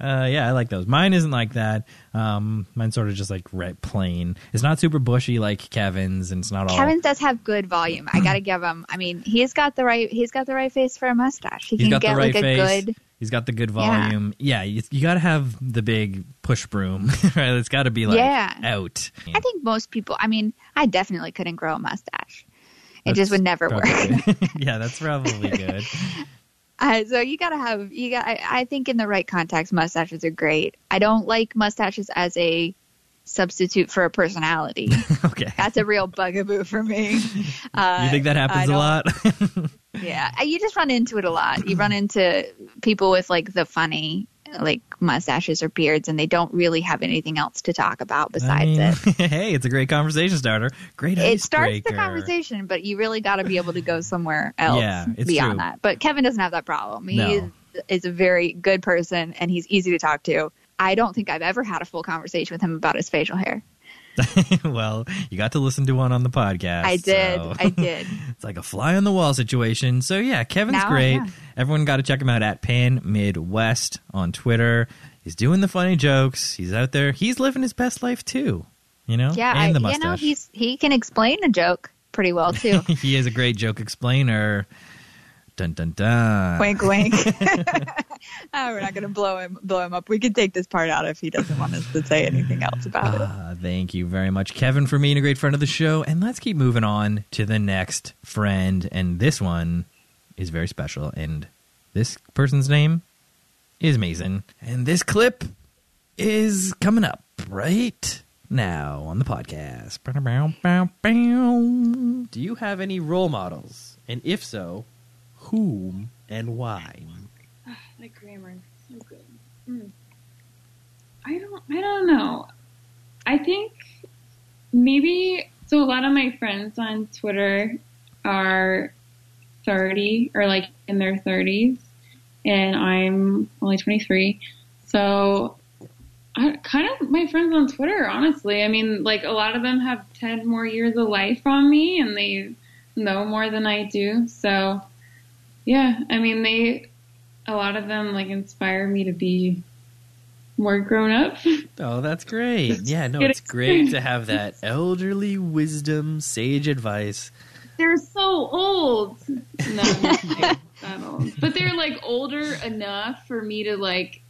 uh, yeah, I like those. Mine isn't like that. Um, mine's sort of just like red plain. It's not super bushy like Kevin's, and it's not all. Kevin does have good volume. I gotta give him. I mean, he's got the right. He's got the right face for a mustache. He He's can get right like a good. He's got the good volume. Yeah, you, you got to have the big push broom. right? It's got to be like Yeah. out. I think most people. I mean, I definitely couldn't grow a mustache. It That's just would never work. yeah, that's probably good. Uh, so you gotta have you got. I, I think in the right context, mustaches are great. I don't like mustaches as a substitute for a personality. okay. That's a real bugaboo for me. Uh, You think that happens a lot? Yeah, you just run into it a lot. You run into people with like the funny like mustaches or beards, and they don't really have anything else to talk about besides I mean, it. hey, it's a great conversation starter. Great It starts the conversation, but you really got to be able to go somewhere else Yeah, it's beyond true. that. But Kevin doesn't have that problem. He No. is a very good person, and he's easy to talk to. I don't think I've ever had a full conversation with him about his facial hair. well, you got to listen to one on the podcast. I did. so- I did. it's like a fly on the wall situation. So yeah, Kevin's Now great. know. Everyone got to check him out at Pan Midwest on Twitter. He's doing the funny jokes. He's out there. He's living his best life too. You know, Yeah, and the I, mustache. you know, he's he can explain a joke pretty well too. he is a great joke explainer. Dun dun dun. wink, wink. oh, we're not going to blow him blow him up. We can take this part out if he doesn't want us to say anything else about it. Ah, thank you very much, Kevin, for being a great friend of the show. And let's keep moving on to the next friend. And this one is very special. And this person's name is Mason. And this clip is coming up right now on the podcast. Do you have any role models? And if so, whom and why? That grammar is so good. Mm. I don't. I don't know. I think maybe so. A lot of my friends on Twitter are thirty or like in their thirties, and I'm only twenty three. So, I, kind of my friends on Twitter. Honestly, I mean, like a lot of them have ten more years of life on me, and they know more than I do. So, yeah. I mean, they a lot of them like inspire me to be more grown up. Oh, that's great. Yeah, no, it's great to have that elderly wisdom, sage advice. they're so old. No, not old. But they're like older enough for me to like,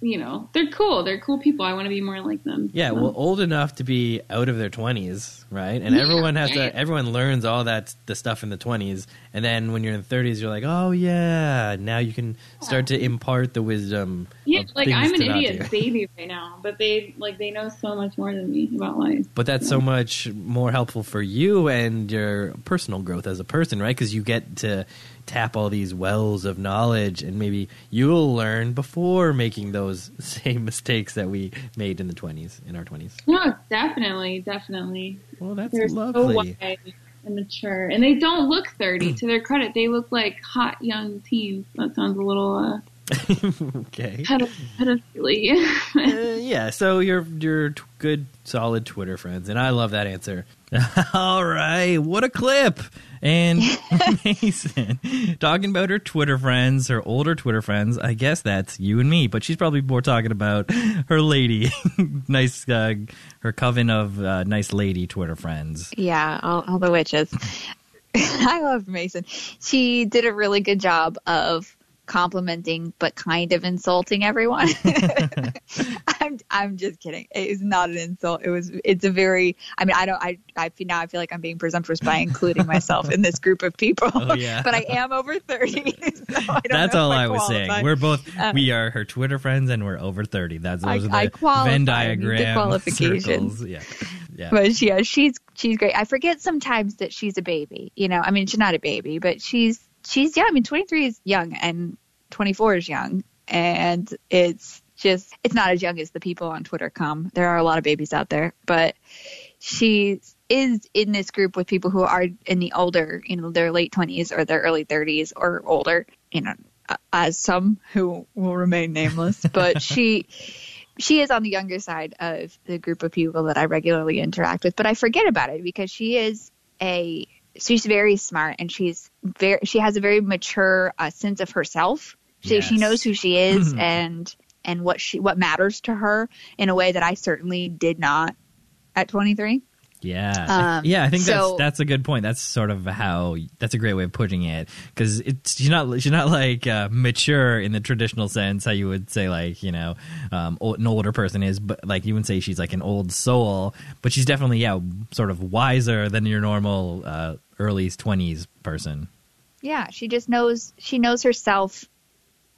you know, they're cool. They're cool people. I want to be more like them. Yeah, well, old enough to be out of their 20s, right? And Yeah, everyone has right. to everyone learns all that the stuff in the 20s, and then when you're in the 30s, you're like, "Oh yeah, now you can start to impart the wisdom." yeah, like I'm an idiot baby right now, but they like they know so much more than me about life. But that's so much more helpful for you and your personal growth as a person, right? Because you get to tap all these wells of knowledge, and maybe you'll learn before making those same mistakes that we made in the 20s, in our 20s. No, definitely, definitely. Well, that's They're so lovely. wise and mature, and they don't look 30. to their credit, they look like hot young teens. That sounds a little uh, okay. pedo- pedophilia. Uh, yeah, so you're you're t- good, solid Twitter friends, and I love that answer. All right, what a clip! And Mason talking about her Twitter friends, her older Twitter friends. I guess that's you and me, but she's probably more talking about her lady, nice, uh, her coven of uh, nice lady Twitter friends. Yeah, all, all the witches. I love Mason. She did a really good job of complimenting but kind of insulting everyone. I'm I'm just kidding. It is not an insult. It was it's a very I mean I don't I I feel now I feel like I'm being presumptuous by including myself in this group of people. Oh, yeah. but I am over 30. So I don't That's all if I was saying. We're both Uh, we are her Twitter friends, and we're over thirty. That's I- those are I the qualify. Venn I diagram qualifications. circles. Yeah, yeah. But yeah, she's she's great. I forget sometimes that she's a baby. You know, I mean, she's not a baby, but she's she's young. I mean, 23 is young and 24 is young, and it's just it's not as young as the people on Twitter come. There are a lot of babies out there, but she is in this group with people who are in the older, you know, their late 20s or their early 30s or older, you know, as some who will remain nameless, but she she is on the younger side of the group of people that I regularly interact with, but I forget about it because she is a she's very smart and she's very she has a very mature uh, sense of herself. She Yes. she knows who she is and and what she what matters to her in a way that I certainly did not at 23. Yeah, Um, yeah. I think so- that's that's a good point. That's sort of how that's a great way of putting it because it's she's not she's not like uh, mature in the traditional sense how you would say like you know um, old, an older person is, but like you would say she's like an old soul, but she's definitely yeah sort of wiser than your normal uh, early twenties person. Yeah, she just knows she knows herself,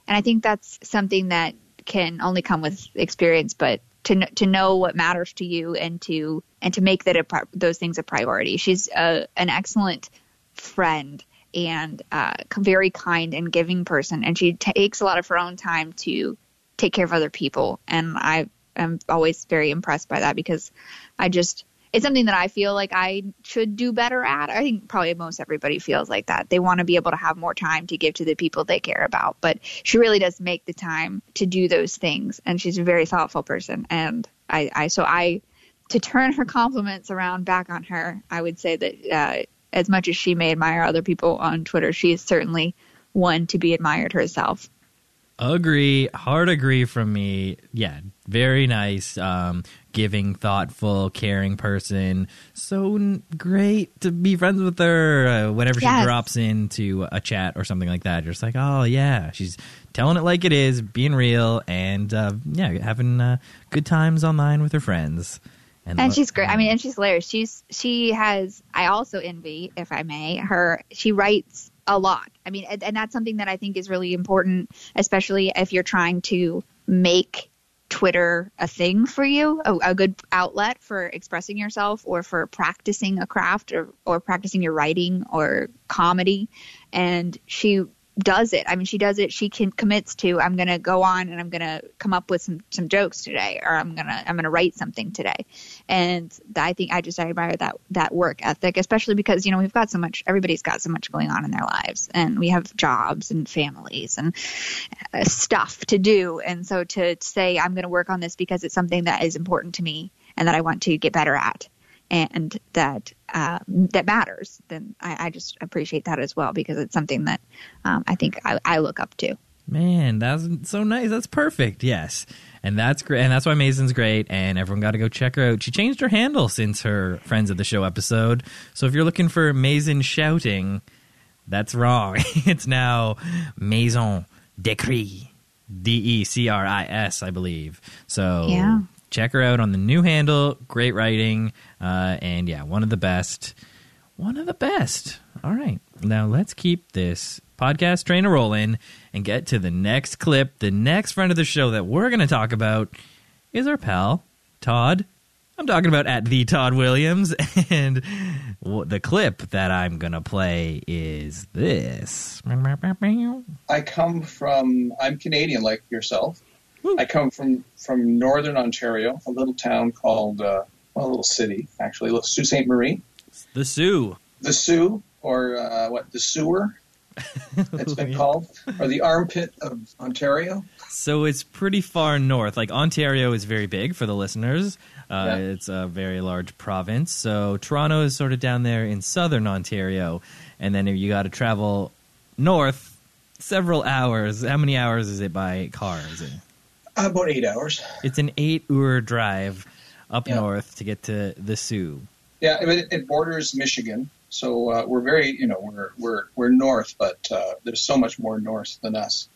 and I think that's something that can only come with experience. But to to know what matters to you and to and to make that a those things a priority. She's a, an excellent friend and uh, very kind and giving person, and she takes a lot of her own time to take care of other people. And I am always very impressed by that because I just it's something that I feel like I should do better at. I think probably most everybody feels like that. They want to be able to have more time to give to the people they care about, but she really does make the time to do those things. And she's a very thoughtful person. And I, I so I, to turn her compliments around back on her, I would say that uh, as much as she may admire other people on Twitter, she is certainly one to be admired herself. Agree, hard agree from me. Yeah, very nice, um, giving, thoughtful, caring person. So great to be friends with her. Uh, whenever she drops into a chat or something like that, you're just like, oh yeah, she's telling it like it is, being real, and uh, yeah, having uh, good times online with her friends. and lo- she's great. I mean, and she's hilarious. She's she has. I also envy, if I may, her. She writes a lot. I mean, and, and that's something that I think is really important, especially if you're trying to make Twitter a thing for you, a, a good outlet for expressing yourself or for practicing a craft or, or practicing your writing or comedy. And she does it. I mean, she does it. She can commits to. I'm going to go on and I'm going to come up with some some jokes today, or I'm gonna I'm gonna write something today. And I think I just I admire that that work ethic, especially because you know we've got so much. Everybody's got so much going on in their lives, and we have jobs and families and uh, stuff to do. And so to say I'm going to work on this because it's something that is important to me and that I want to get better at and that uh, that matters, then I, I just appreciate that as well because it's something that um, I think I, I look up to. Man, that's so nice. That's perfect. Yes. And that's great. And that's why Mason's great. And everyone got to go check her out. She changed her handle since her Friends of the Show episode. So if you're looking for Mason shouting, that's wrong. it's now Maison Decris. D E C R I S, I believe. So Yeah. Check her out on the new handle. Great writing. Uh, and yeah, one of the best. One of the best. All right. Now let's keep this podcast train a rolling and get to the next clip. The next friend of the show that we're going to talk about is our pal, Todd. I'm talking about at the Todd Williams. And the clip that I'm going to play is this. I come from. I'm Canadian, like yourself. I come from from northern Ontario, a little town called uh, well, a little city actually, Sault Ste. Marie, The Soo. the Soo, or uh, what the sewer. It's been called, or the armpit of Ontario. So it's pretty far north. Like Ontario is very big for the listeners. Uh, Yeah. It's a very large province. So Toronto is sort of down there in southern Ontario, and then you got to travel north several hours. How many hours is it by car? Is it? About eight hours. It's an eight-hour drive up Yeah. north to get to the Soo. Yeah, it, it borders Michigan, so uh, we're very, you know, we're we're we're north, but uh, there's so much more north than us.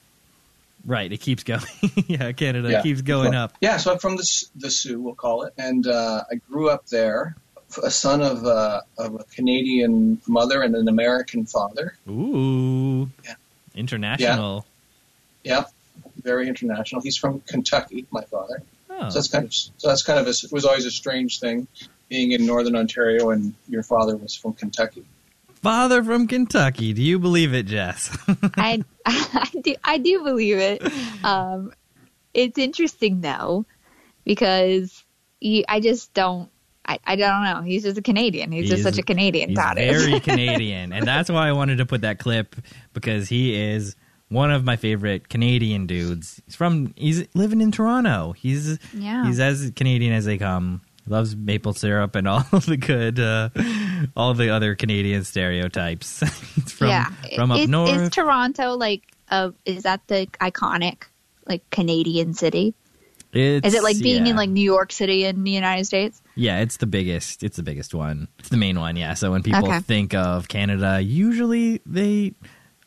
Right. It keeps going. yeah, Canada Yeah. keeps going So- up. Yeah, so I'm from the the Soo, we'll call it, and uh, I grew up there, a son of uh, of a Canadian mother and an American father. Ooh. Yeah. International. Yeah, very international. He's from Kentucky, my father. Oh. So that's kind of so that's kind of a, it was always a strange thing being in northern Ontario and your father was from Kentucky. Father from Kentucky. Do you believe it, Jess? I, I do I do believe it. Um, it's interesting though because you, I just don't. I I, I don't know. He's just a Canadian. He's, just such a Canadian. He's Todd very Canadian, and that's why I wanted to put that clip because he is one of my favorite Canadian dudes. He's from he's living in Toronto. He's Yeah. he's as Canadian as they come. Loves maple syrup and all the good, uh, all the other Canadian stereotypes. from yeah. from up is, north. Is Toronto like? Uh, is that the iconic like Canadian city? It's- Is it like being yeah. in like New York City in the United States? Yeah, it's the biggest. It's the biggest one. It's the main one. Yeah. So when people Okay. think of Canada, usually they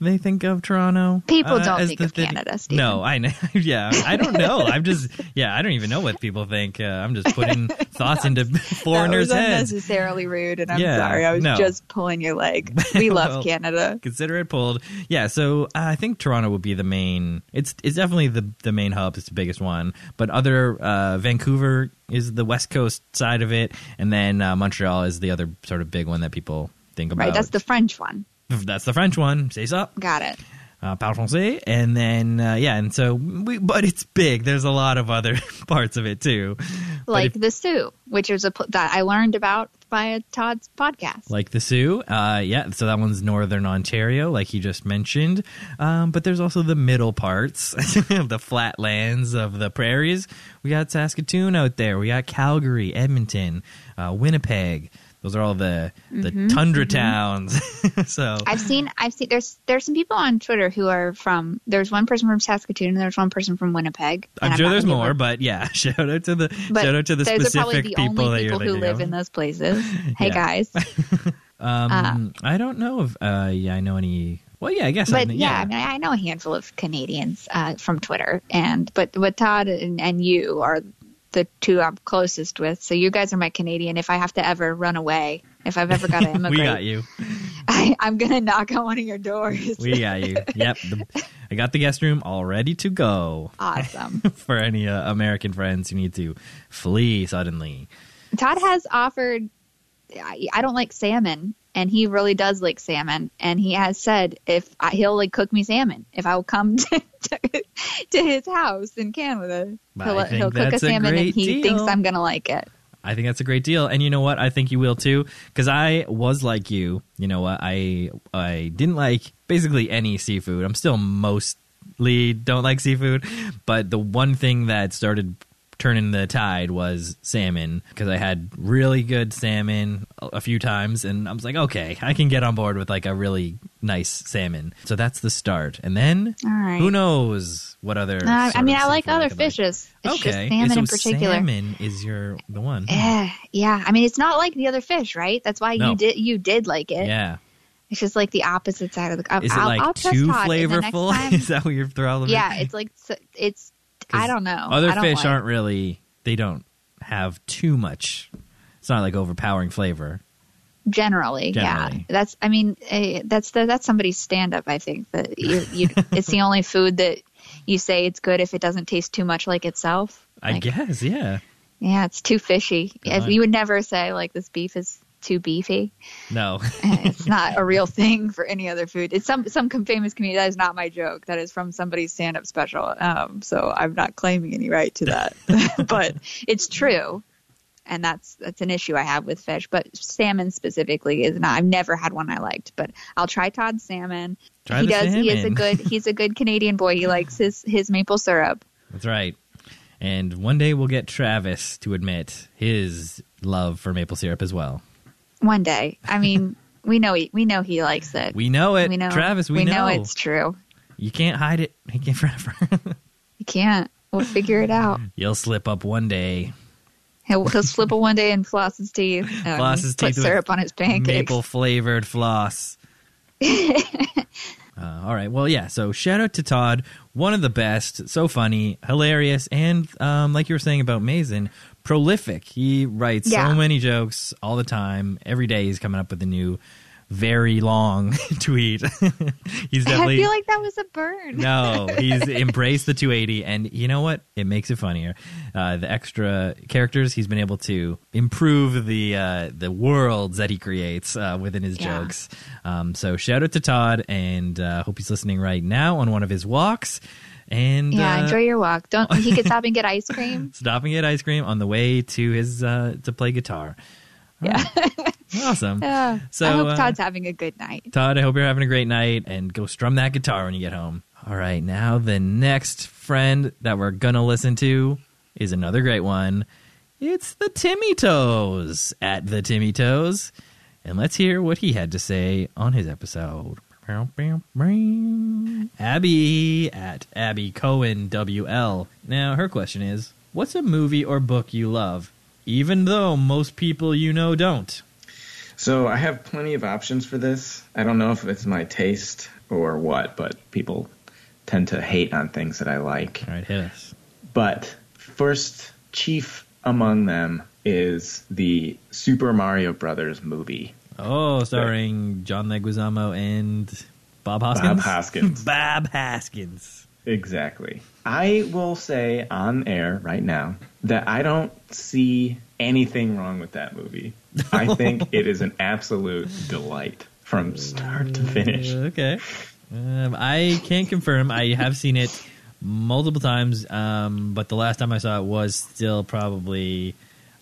they think of Toronto. People uh, don't as think the of. Canada, Stephen. No, I know. Yeah, I don't know. I'm just. Yeah, I don't even know what people think. Uh, I'm just putting thoughts into foreigners' that was heads. unnecessarily rude, and I'm Yeah, sorry. I was no. just pulling your leg. We love Well, Canada. Consider it pulled. Yeah, so uh, I think Toronto would be the main. It's it's definitely the the main hub. It's the biggest one. But other uh, Vancouver is the west coast side of it, and then uh, Montreal is the other sort of big one that people think about. Right, that's the French one. That's the French one. C'est ça. Got it. Uh, parle français, and then uh, yeah, and so we, but it's big. There's a lot of other parts of it too, Like if- the Soo, which is a that I learned about via Todd's podcast. like the Soo. Uh, yeah, so that one's northern Ontario, like he just mentioned. Um, but there's also the middle parts, of the flatlands of the prairies. We got Saskatoon out there. We got Calgary, Edmonton, uh, Winnipeg. Those are all the the Mm-hmm, tundra towns. so I've seen I've seen there's there's some people on Twitter who are from there's one person from Saskatoon and there's one person from Winnipeg. and I'm sure there's more, but yeah, shout out to the but shout out to the those are probably specific the people only that you're people who live in those places. Hey guys, Um, I don't know if uh, yeah, I know any. Well, yeah, I guess. I but know, yeah, I mean I know a handful of Canadians uh, from Twitter, and but but Todd and, and you are the two I'm closest with. So you guys are my Canadian. If I have to ever run away, if I've ever got to immigrate, we got you. I, I'm gonna knock on one of your doors. We got you. Yep, the, I got the guest room all ready to go awesome. for any uh, American friends who need to flee suddenly. Todd has offered. I, I don't like salmon, and he really does like salmon. And he has said if I, he'll like cook me salmon if I will come to, to, to his house in Canada, he'll, he'll cook a that's a salmon, and he deal. thinks I'm gonna like it. I think that's a great deal, and you know what? I think you will too, because I was like you. You know what? I I didn't like basically any seafood. I'm still mostly don't like seafood, but the one thing that started turning the tide was salmon because I had really good salmon a few times, and I was like, okay, I can get on board with like a really nice salmon. So that's the start, and then right. who knows what other? Uh, I mean, I like other fishes. It's okay, just salmon so in particular. salmon is your the one. Eh, yeah, I mean, it's not like the other fish, right? That's why No. you did you did like it. Yeah. It's just like the opposite side of the. Is it I'll, like I'll too the next flavorful? time- Is that what you're throwing? yeah, it's like it's. I don't know. Other don't fish like- aren't really. They don't have too much. It's not like overpowering flavor. generally, Generally. yeah that's i mean eh, that's the, that's somebody's stand up i think that you, you it's the only food that you say it's good if it doesn't taste too much like itself I guess. Yeah. yeah it's too fishy you would never say like this beef is too beefy No. It's not a real thing for any other food it's some some famous comedian that is not my joke that is from somebody's stand up special um so i'm not claiming any right to that but it's true and that's that's an issue I have with fish. But salmon specifically is not. I've never had one I liked, but I'll try Todd's salmon. Try he the does. He is a good. He's a good Canadian boy. He likes his his maple syrup. That's right. And one day we'll get Travis to admit his love for maple syrup as well. One day. I mean, we know he we know he likes it. We know it. We know Travis, we, know. it's true. You can't hide it. He can't forever. You can't. We'll figure it out. You'll slip up one day. He'll, he'll slip up one day and floss his teeth. And Floss his put teeth with syrup on his pancakes. Maple flavored floss. Uh, all right. Well, yeah. So shout out to Todd, one of the best, so funny, hilarious, and um, like you were saying about Mason, prolific. He writes Yeah. so many jokes all the time. Every day he's coming up with a new, very long tweet. he's I definitely feel like that was a burn. no, he's embraced the 280, and you know what? It makes it funnier. Uh, the extra characters, he's been able to improve the uh, the worlds that he creates uh, within his Yeah. jokes. Um, so shout out to Todd, and uh, hope he's listening right now on one of his walks. And Yeah, uh, enjoy your walk. Don't he could stop and get ice cream. stop and get ice cream on the way to his uh, to play guitar. All Yeah. right. awesome. Yeah. So, I hope uh, Todd's having a good night. Todd, I hope you're having a great night and go strum that guitar when you get home. All right, now the next friend that we're gonna listen to is another great one. It's the Timmy Toes at the Timmy Toes, and let's hear what he had to say on his episode. Abby at Abby Cohen WL. Now her question is, what's a movie or book you love, even though most people you know don't? So I have plenty of options for this. I don't know if it's my taste or what, but people tend to hate on things that I like. All right, hit us. But first, chief among them is the Super Mario Brothers movie. Oh, starring John Leguizamo and Bob Hoskins. Bob Hoskins. Bob Haskins. Exactly. I will say on air right now that I don't see anything wrong with that movie. I think it is an absolute delight from start to finish. Uh, okay. Um, I can't confirm. I have seen it multiple times, um, but the last time I saw it was still probably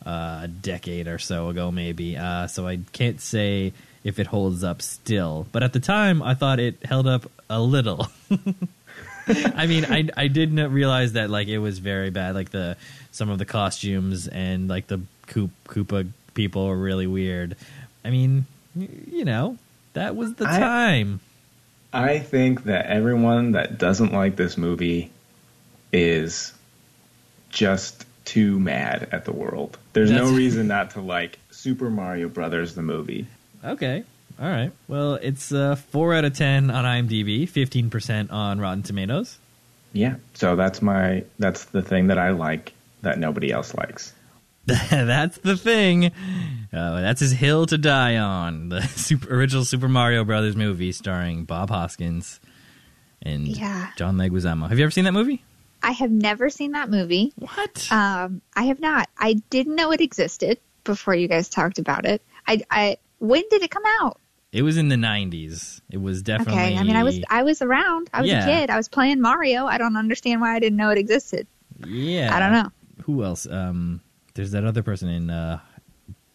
uh, a decade or so ago, maybe. Uh, so I can't say if it holds up still. But at the time, I thought it held up a little. I mean, I I didn't realize that like it was very bad. Like the some of the costumes and like the Koop, Koopa people were really weird. I mean, you know, that was the I- time. I think that everyone that doesn't like this movie is just too mad at the world. There's no reason not to like Super Mario Brothers the movie. Okay. All right. Well, it's uh, 4 out of 10 on IMDb, 15% on Rotten Tomatoes. Yeah, so that's my that's the thing that I like that nobody else likes. that's the thing. Uh, that's his hill to die on. The super, original Super Mario Brothers movie starring Bob Hoskins and Yeah. John Leguizamo. Have you ever seen that movie? I have never seen that movie. What? Um, I have not. I didn't know it existed before you guys talked about it. I, I when did it come out? it was in the 90s. It was definitely. Okay, I mean, I was I was around. I was Yeah. a kid. I was playing Mario. I don't understand why I didn't know it existed. Yeah. I don't know. Who else? Um, there's that other person in uh,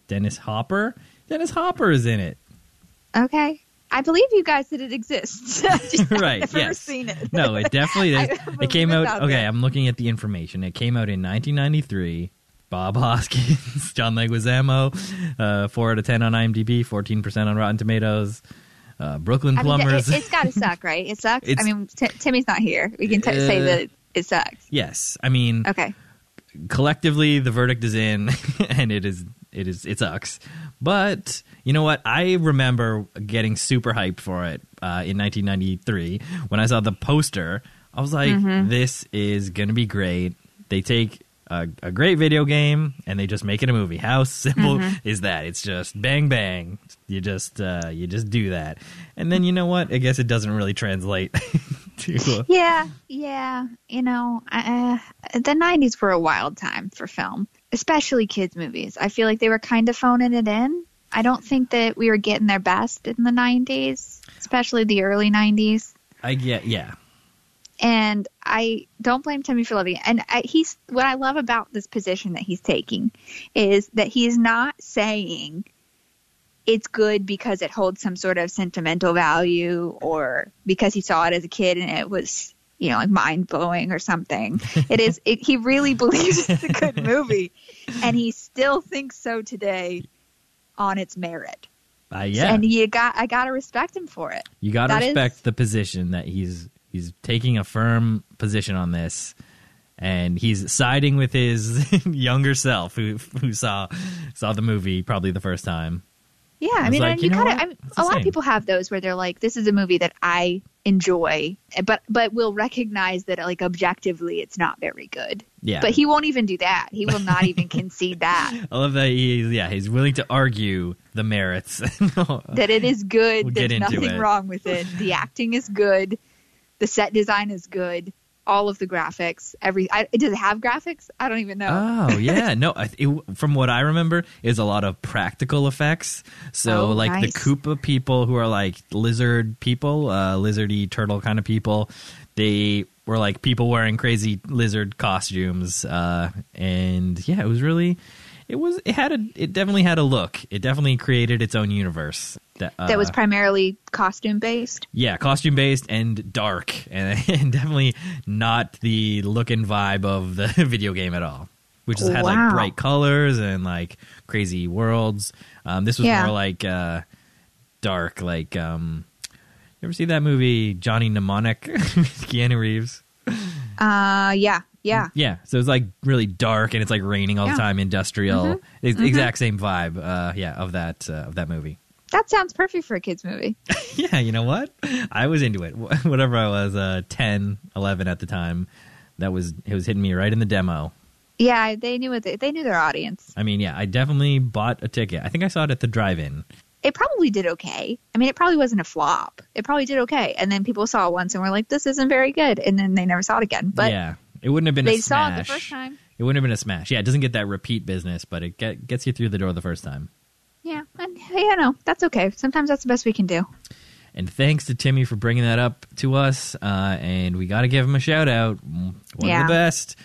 Dennis Hopper. Dennis Hopper is in it. Okay, I believe you guys that it exists. I've right. never yes. seen it. no, it definitely is. it came out. out okay, there. I'm looking at the information. It came out in 1993. Bob Hoskins, John Leguizamo, uh, four out of ten on IMDb, 14 percent on Rotten Tomatoes. Uh, Brooklyn I mean, it, Plumbers. has got to suck, right? It sucks. It's- I mean, t- Timmy's not here. We can t- say Uh, that it sucks. yes, I mean Okay. collectively the verdict is in, and it is it is it sucks. But you know what? I remember getting super hyped for it uh, in 1993 when I saw the poster. I was like, Mm-hmm. "This is gonna be great." They take a, a great video game and they just make it a movie. How simple Mm-hmm. is that? It's just bang bang. You just uh, you just do that, and then you know what? I guess it doesn't really translate to. Yeah, yeah. You know, uh, the '90s were a wild time for film, especially kids' movies. I feel like they were kind of phoning it in. I don't think that we were getting their best in the '90s, especially the early '90s. I get yeah. And I don't blame Timmy for loving it. And I, he's what I love about this position that he's taking is that he's not saying it's good because it holds some sort of sentimental value or because he saw it as a kid and it was you know like mind blowing or something. It is. It, he really believes it's a good movie, and he still thinks so today on its merit. Uh, yeah. And you got I got to respect him for it. You got to That is- respect the position that he's he's taking a firm position on this, and he's siding with his younger self who who saw saw the movie probably the first time. Yeah, I I, mean, like, you you, kind of. I mean, a lot same. of people have those where they're like, "This is a movie that I enjoy," but but will recognize that like objectively, it's not very good. Yeah, But he won't even do that. He will not even concede that I love that he yeah he's willing to argue the merits. that it is good. We'll There's nothing it. wrong with it. The acting is good. The set design is good. All of the graphics, every I, does it have graphics? I don't even know. Oh yeah, no. It, from what I remember, is a lot of practical effects. So Oh, like nice. the Koopa people who are like lizard people, uh, lizardy turtle kind of people, they were like people wearing crazy lizard costumes, uh, and yeah, it was really. It was. It had a. It definitely had a look. It definitely created its own universe. That, uh, that was primarily costume based. yeah, costume based and dark, and, and definitely not the look and vibe of the video game at all. Which has had like bright colors and like crazy worlds. Um, this was Yeah. more like uh, dark. Like, um, you ever see that movie Johnny Mnemonic with Keanu Reeves? Uh, yeah, yeah. Yeah, so it's like really dark and it's like raining all Yeah. the time, industrial. Mhm. It's Mhm. Exact same vibe. Uh, yeah, of that uh, of that movie. That sounds perfect for a kids movie. yeah, you know what? I was into it. Whatever I was, uh, 10, 11 at the time, that was it was hitting me right in the demo. Yeah, they knew what they, they knew their audience. I mean, yeah, I definitely bought a ticket. I think I saw it at the drive-in. It probably did okay. I mean, it probably wasn't a flop. It probably did okay. And then people saw it once and were like, "This isn't very good," and then they never saw it again. But yeah, it wouldn't have been they a saw smash. it the first time. It wouldn't have been a smash. Yeah, it doesn't get that repeat business, but it get, gets you through the door the first time. Yeah, and yeah, no, that's okay. Sometimes that's the best we can do. And thanks to Timmy for bringing that up to us. Uh, and we got to give him a shout out. One Yeah. of the best,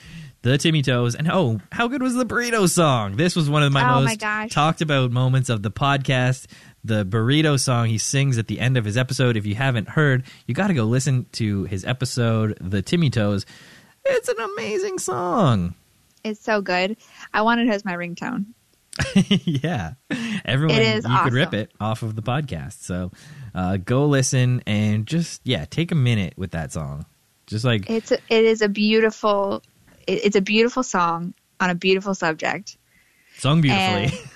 the Timmy Toes. And oh, how good was the burrito song? This was one of my Oh, most my talked about moments of the podcast. The burrito song he sings at the end of his episode. If you haven't heard, you got to go listen to his episode, The Timmy Toes. It's an amazing song. It's so good. I want it as my ringtone. yeah, everyone, It is you could rip it off of the podcast. So uh, go listen and just yeah, take a minute with that song. Just like It's a, it is a beautiful it, it's a beautiful song on a beautiful subject. sung beautifully.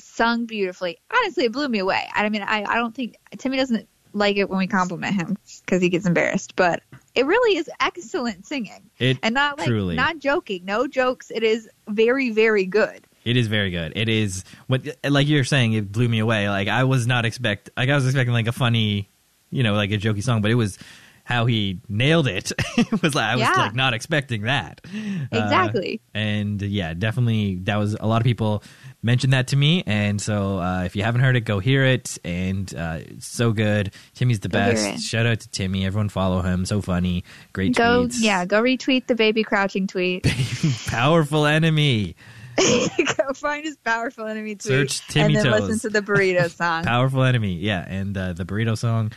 Sung beautifully. Honestly, it blew me away. I mean, I, I don't think Timmy doesn't like it when we compliment him because he gets embarrassed, but it really is excellent singing it and not like truly, not joking, no jokes. It is very very good. it is very good. It is what like you're saying. It blew me away. Like I was not expect. Like I was expecting like a funny, you know, like a jokey song, but it was how he nailed it. it was like I was Yeah. like not expecting that. Uh, Exactly. and yeah, definitely that was a lot of people mentioned that to me. And so uh, if you haven't heard it, go hear it. And uh, it's so good. Timmy's the Go best. Shout out to Timmy. Everyone follow him. So funny. Great Go tweets. yeah, go retweet the baby crouching tweet. Powerful enemy. go find his powerful enemy tweet. Search Timmy and then Toes. listen to the burrito song. Powerful enemy. Yeah. And uh, the burrito song.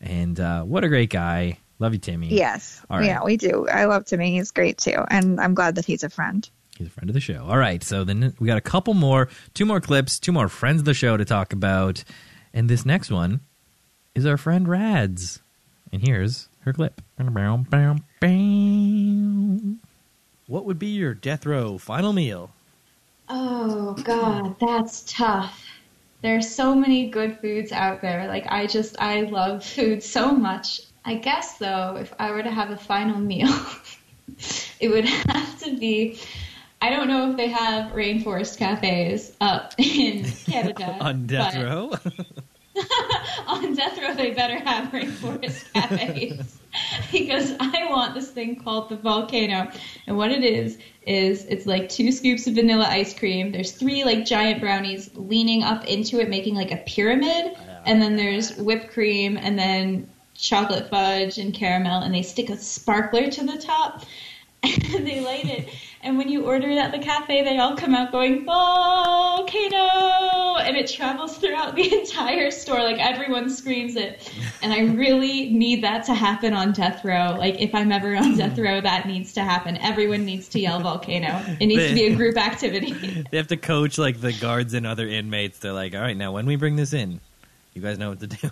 And uh, what a great guy. Love you, Timmy. Yes. Right. Yeah, we do. I love Timmy. He's great too. And I'm glad that he's a friend. He's a friend of the show. All right, so then we got a couple more, two more clips, two more friends of the show to talk about, and this next one is our friend Rads, and here's her clip. What would be your death row final meal? Oh god, that's tough. There's so many good foods out there. Like I just I love food so much. I guess though, if I were to have a final meal, it would have to be I don't know if they have rainforest cafes up in Canada. On death row? on death row they better have rainforest cafes because I want this thing called the volcano. And what it is is it's like two scoops of vanilla ice cream. There's three like giant brownies leaning up into it, making like a pyramid. And then there's whipped cream and then chocolate fudge and caramel, and they stick a sparkler to the top. And they light it. And when you order it at the cafe, they all come out going, volcano! And it travels throughout the entire store. Like everyone screams it. And I really need that to happen on death row. Like if I'm ever on death row, that needs to happen. Everyone needs to yell volcano. It needs to be a group activity. They have to coach like the guards and other inmates. They're like, all right, now when we bring this in, you guys know what to do.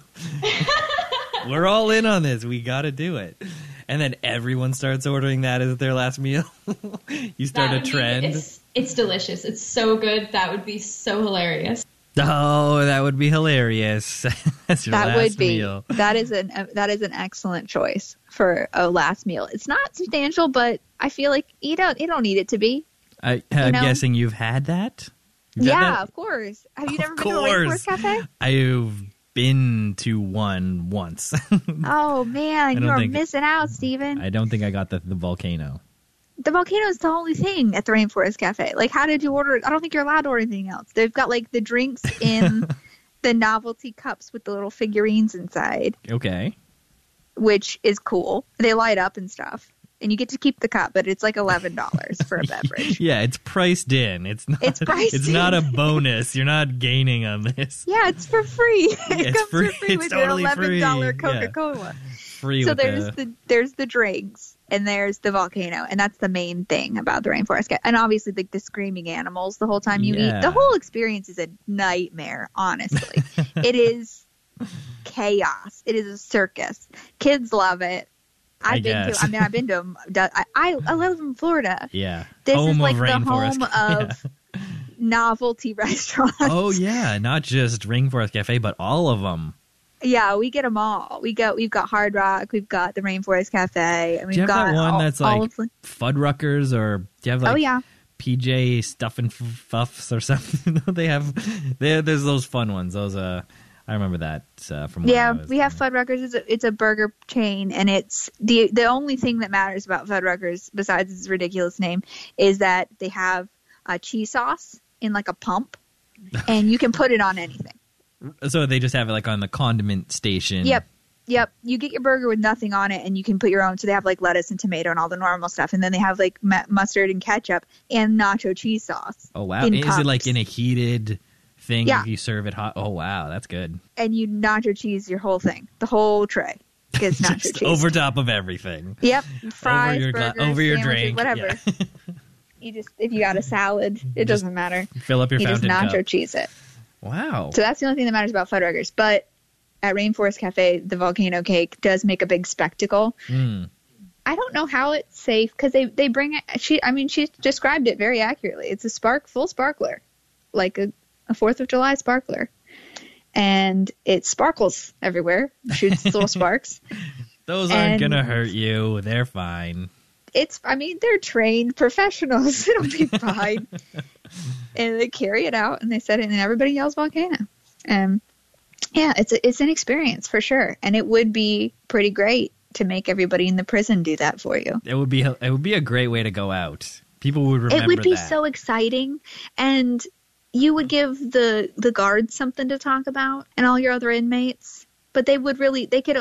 We're all in on this. We got to do it. And then everyone starts ordering that as their last meal. you start That a would be- trend. it's, it's delicious. It's so good. That would be so hilarious. Oh, that would be hilarious. That's your that last would be meal. that is an uh, that is an excellent choice for a last meal. It's not substantial, but I feel like you don't you don't need it to be. I, I'm know? guessing you've had that. You've had yeah, that? of course. Have you Of never been to a course. Rainforest Cafe? I've been to one once. Oh man, you are think- missing out, Steven. I don't think I got the, the volcano. the volcano is the only thing at the Rainforest Cafe. Like, how did you order? I don't think you're allowed to order anything else. They've got like the drinks in the novelty cups with the little figurines inside, Okay. which is cool. They light up and stuff. And you get to keep the cup, but it's like eleven dollars for a beverage. Yeah, it's priced in. It's not. It's priced It's not a bonus. You're not gaining on this. Yeah, it's for free. it it's comes free. for free It's with totally your eleven dollar Coca Cola. Free So there's the, the there's the drinks and there's the volcano, and that's the main thing about the rainforest. And obviously, like the screaming animals the whole time you Yeah. eat. The whole experience is a nightmare. Honestly, it is chaos. It is a circus. Kids love it. I I've been guess. to. I mean, I've been to. I I, I live in Florida. yeah. This home is like the home of novelty restaurants. Oh yeah, not just Rainforest Cafe, but all of them. Yeah, we get them all. We got we've got Hard Rock, we've got the Rainforest Cafe, and we've Do you have got that one all, that's like of Fuddruckers, or do you have like oh yeah, PJ Stuff and Fuffs or something? they have. They, there's those fun ones. Those uh, I remember that uh, from yeah. We have Fuddruckers. It's a, it's a burger chain, and it's the the only thing that matters about Fuddruckers, besides its ridiculous name, is that they have a cheese sauce in like a pump, and you can put it on anything. So they just have it like on the condiment station. Yep. Yep, you get your burger with nothing on it, and you can put your own. So they have like lettuce and tomato and all the normal stuff, and then they have like mu- mustard and ketchup and nacho cheese sauce. Oh wow! Is it like in a heated thing? Yeah. If you serve it hot. Oh wow, that's good. and you nacho cheese your whole thing, the whole tray gets nacho Just cheese. over top of everything. Yep, fries, over your gla- burgers, over your drink. whatever. Yeah. You just if you got a salad, it Just doesn't matter. Fill up your You just nacho cup. cheese it. Wow. So that's the only thing that matters about Fuddruckers. But at Rainforest Cafe, the volcano cake does make a big spectacle. Mm. I don't know how it's safe because they they bring it. She, I mean, she described it very accurately. It's a spark, full sparkler, like a a Fourth of July sparkler, and it sparkles everywhere, shoots little sparks. Those aren't And- gonna hurt you. They're fine. It's, I mean, they're trained professionals. It'll be fine. and they carry it out and they set it, and everybody yells volcano. And yeah, it's a, it's an experience for sure, and it would be pretty great to make everybody in the prison do that for you. It would be it would be a great way to go out. People would remember it would be that. so exciting and you would give the the guards something to talk about and all your other inmates but they would really they could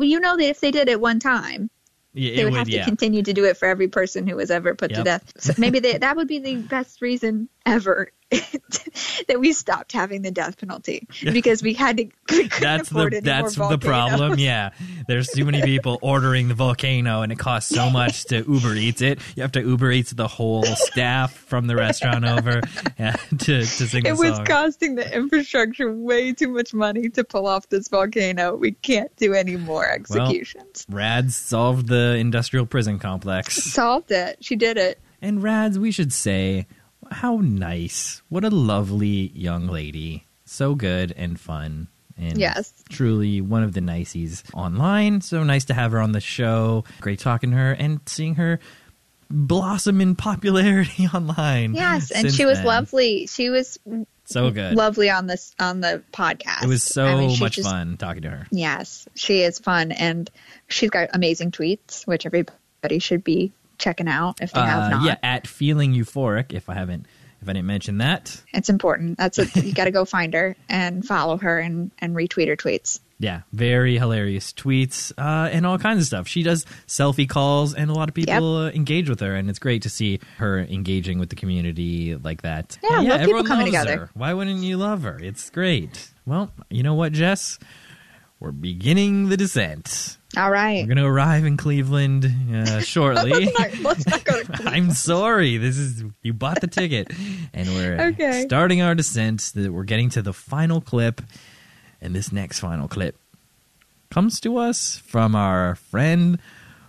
you know that if they did it one time yeah, they would, would, have yeah. to continue to do it for every person who was ever put to death so maybe they, that would be the best reason ever that we stopped having the death penalty because we had to we that's the that's the problem. Yeah, there's too many people ordering the volcano, and it costs so much to Uber Eats it. You have to Uber Eats the whole staff from the restaurant over yeah, to to sing It was song. costing the infrastructure way too much money to pull off this volcano. We can't do any more executions. Rads solved the industrial prison complex. Solved it. She did it. And Rads, we should say, how nice. What a lovely young lady. So good and fun. And Yes. truly one of the niceys online. So nice to have her on the show. Great talking to her and seeing her blossom in popularity online. Yes, and she was then. lovely. She was So good. lovely on this on the podcast. It was so I mean, much just- fun talking to her. Yes, she is fun, and she's got amazing tweets, which everybody should be checking out if they have Uh, not. yeah, at feeling euphoric. If I haven't, if I didn't mention that, It's important. That's a, you got to go find her and follow her and and retweet her tweets. Yeah, very hilarious tweets uh, and all kinds of stuff. She does selfie calls, and a lot of people uh, engage with her, and it's great to see her engaging with the community like that. Yeah, And love people coming loves together. her. Why wouldn't you love her? It's great. Well, you know what, Jess? We're beginning the descent. All right. We're going to arrive in Cleveland uh, shortly. let's, not, let's not go to I'm sorry. This is you bought the ticket, and we're Okay. starting our descent. That we're getting to the final clip, and this next final clip comes to us from our friend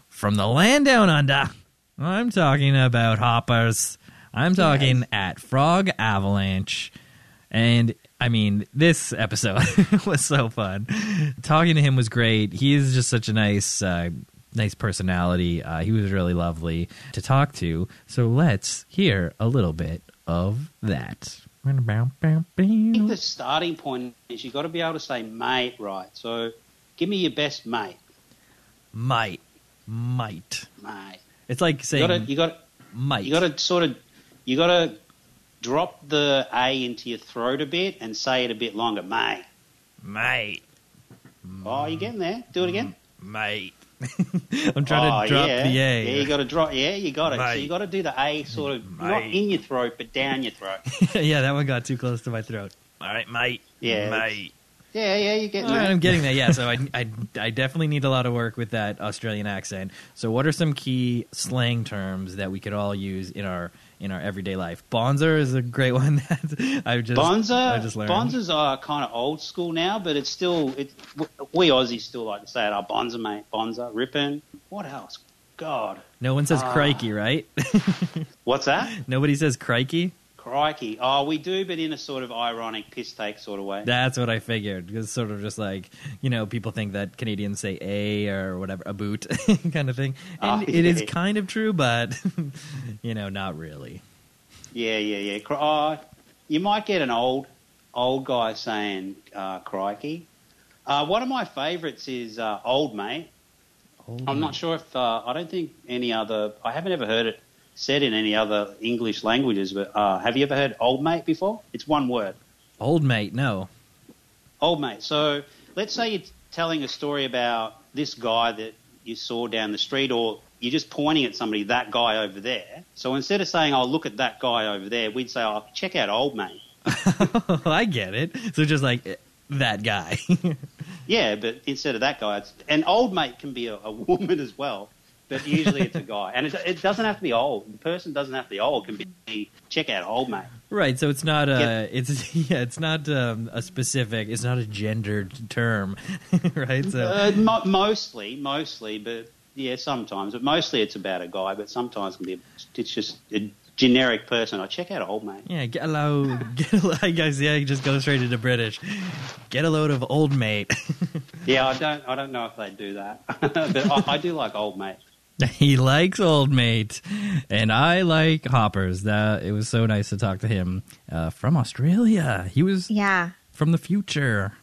from the land down under. I'm talking about hoppers. I'm talking at Frog Avalanche, and I mean this episode was so fun. Talking to him was great. He is just such a nice. Uh, Nice personality. Uh, he was really lovely to talk to. So let's hear a little bit of that. I think the starting point is you've got to be able to say mate right. So give me your best mate. Might, might. Mate. It's like You saying got to you got might. you got to sort of you got to drop the a into your throat a bit and say it a bit longer, mate. mate, Oh, you're getting there. Do it again. Mm, mate. I'm trying oh, to drop yeah. the A. Yeah, you got to drop. Yeah, you got it. So you got to do the A sort of not in your throat, but down your throat. yeah, that one got too close to my throat. All right, mate. Yeah. mate. Yeah, yeah, you get All right, I'm getting that. Yeah, so I, I, I definitely need a lot of work with that Australian accent. So, what are some key slang terms that we could all use in our in our everyday life? Bonzer is a great one that I've just Bonza, I just learned. Bonzas are kind of old school now, but it's still it. We Aussies still like to say it. Our Bonza, mate, Bonza, ripping. What else? God, No one says Ah. crikey, right? what's that? Nobody says crikey. Crikey! Oh, we do, but in a sort of ironic piss take sort of way. That's what I figured. It's sort of just like you know, people think that Canadians say a or whatever, a boot kind of thing, and Oh, it is kind of true, but you know, not really. Yeah, yeah, yeah. Cri- Oh, you might get an old old guy saying uh, crikey. Uh, one of my favourites is uh, old mate. I'm not sure if uh, I don't think any other. I haven't ever heard it said in any other English languages. But uh, have you ever heard old mate before? It's one word. Old mate, no. Old mate. So let's say you're telling a story about this guy that you saw down the street, or you're just pointing at somebody, that guy over there. So instead of saying, "Oh, look at that guy over there," we'd say, "Oh, check out old mate." I get it. So just like eh, that guy. Yeah, but instead of that guy, it's, an old mate can be a, a woman as well, but usually it's a guy, and it, it doesn't have to be old. The person doesn't have to be old. It can be check out old mate. right. So it's not a. Yeah. It's yeah. It's not um, a specific. It's not a gendered term, right? So Uh, mo- mostly, mostly, but yeah, sometimes, but mostly it's about a guy. But sometimes it can be it's just a generic person. I check out old mate. yeah. Get a load. Get a load. I guess yeah. Just go straight into British. Get a load of old mate. Yeah, I don't, I don't know if they do that, but I, I do like old mate. he likes old mate, and I like hoppers. That it was so nice to talk to him uh, from Australia. He was Yeah. from the future.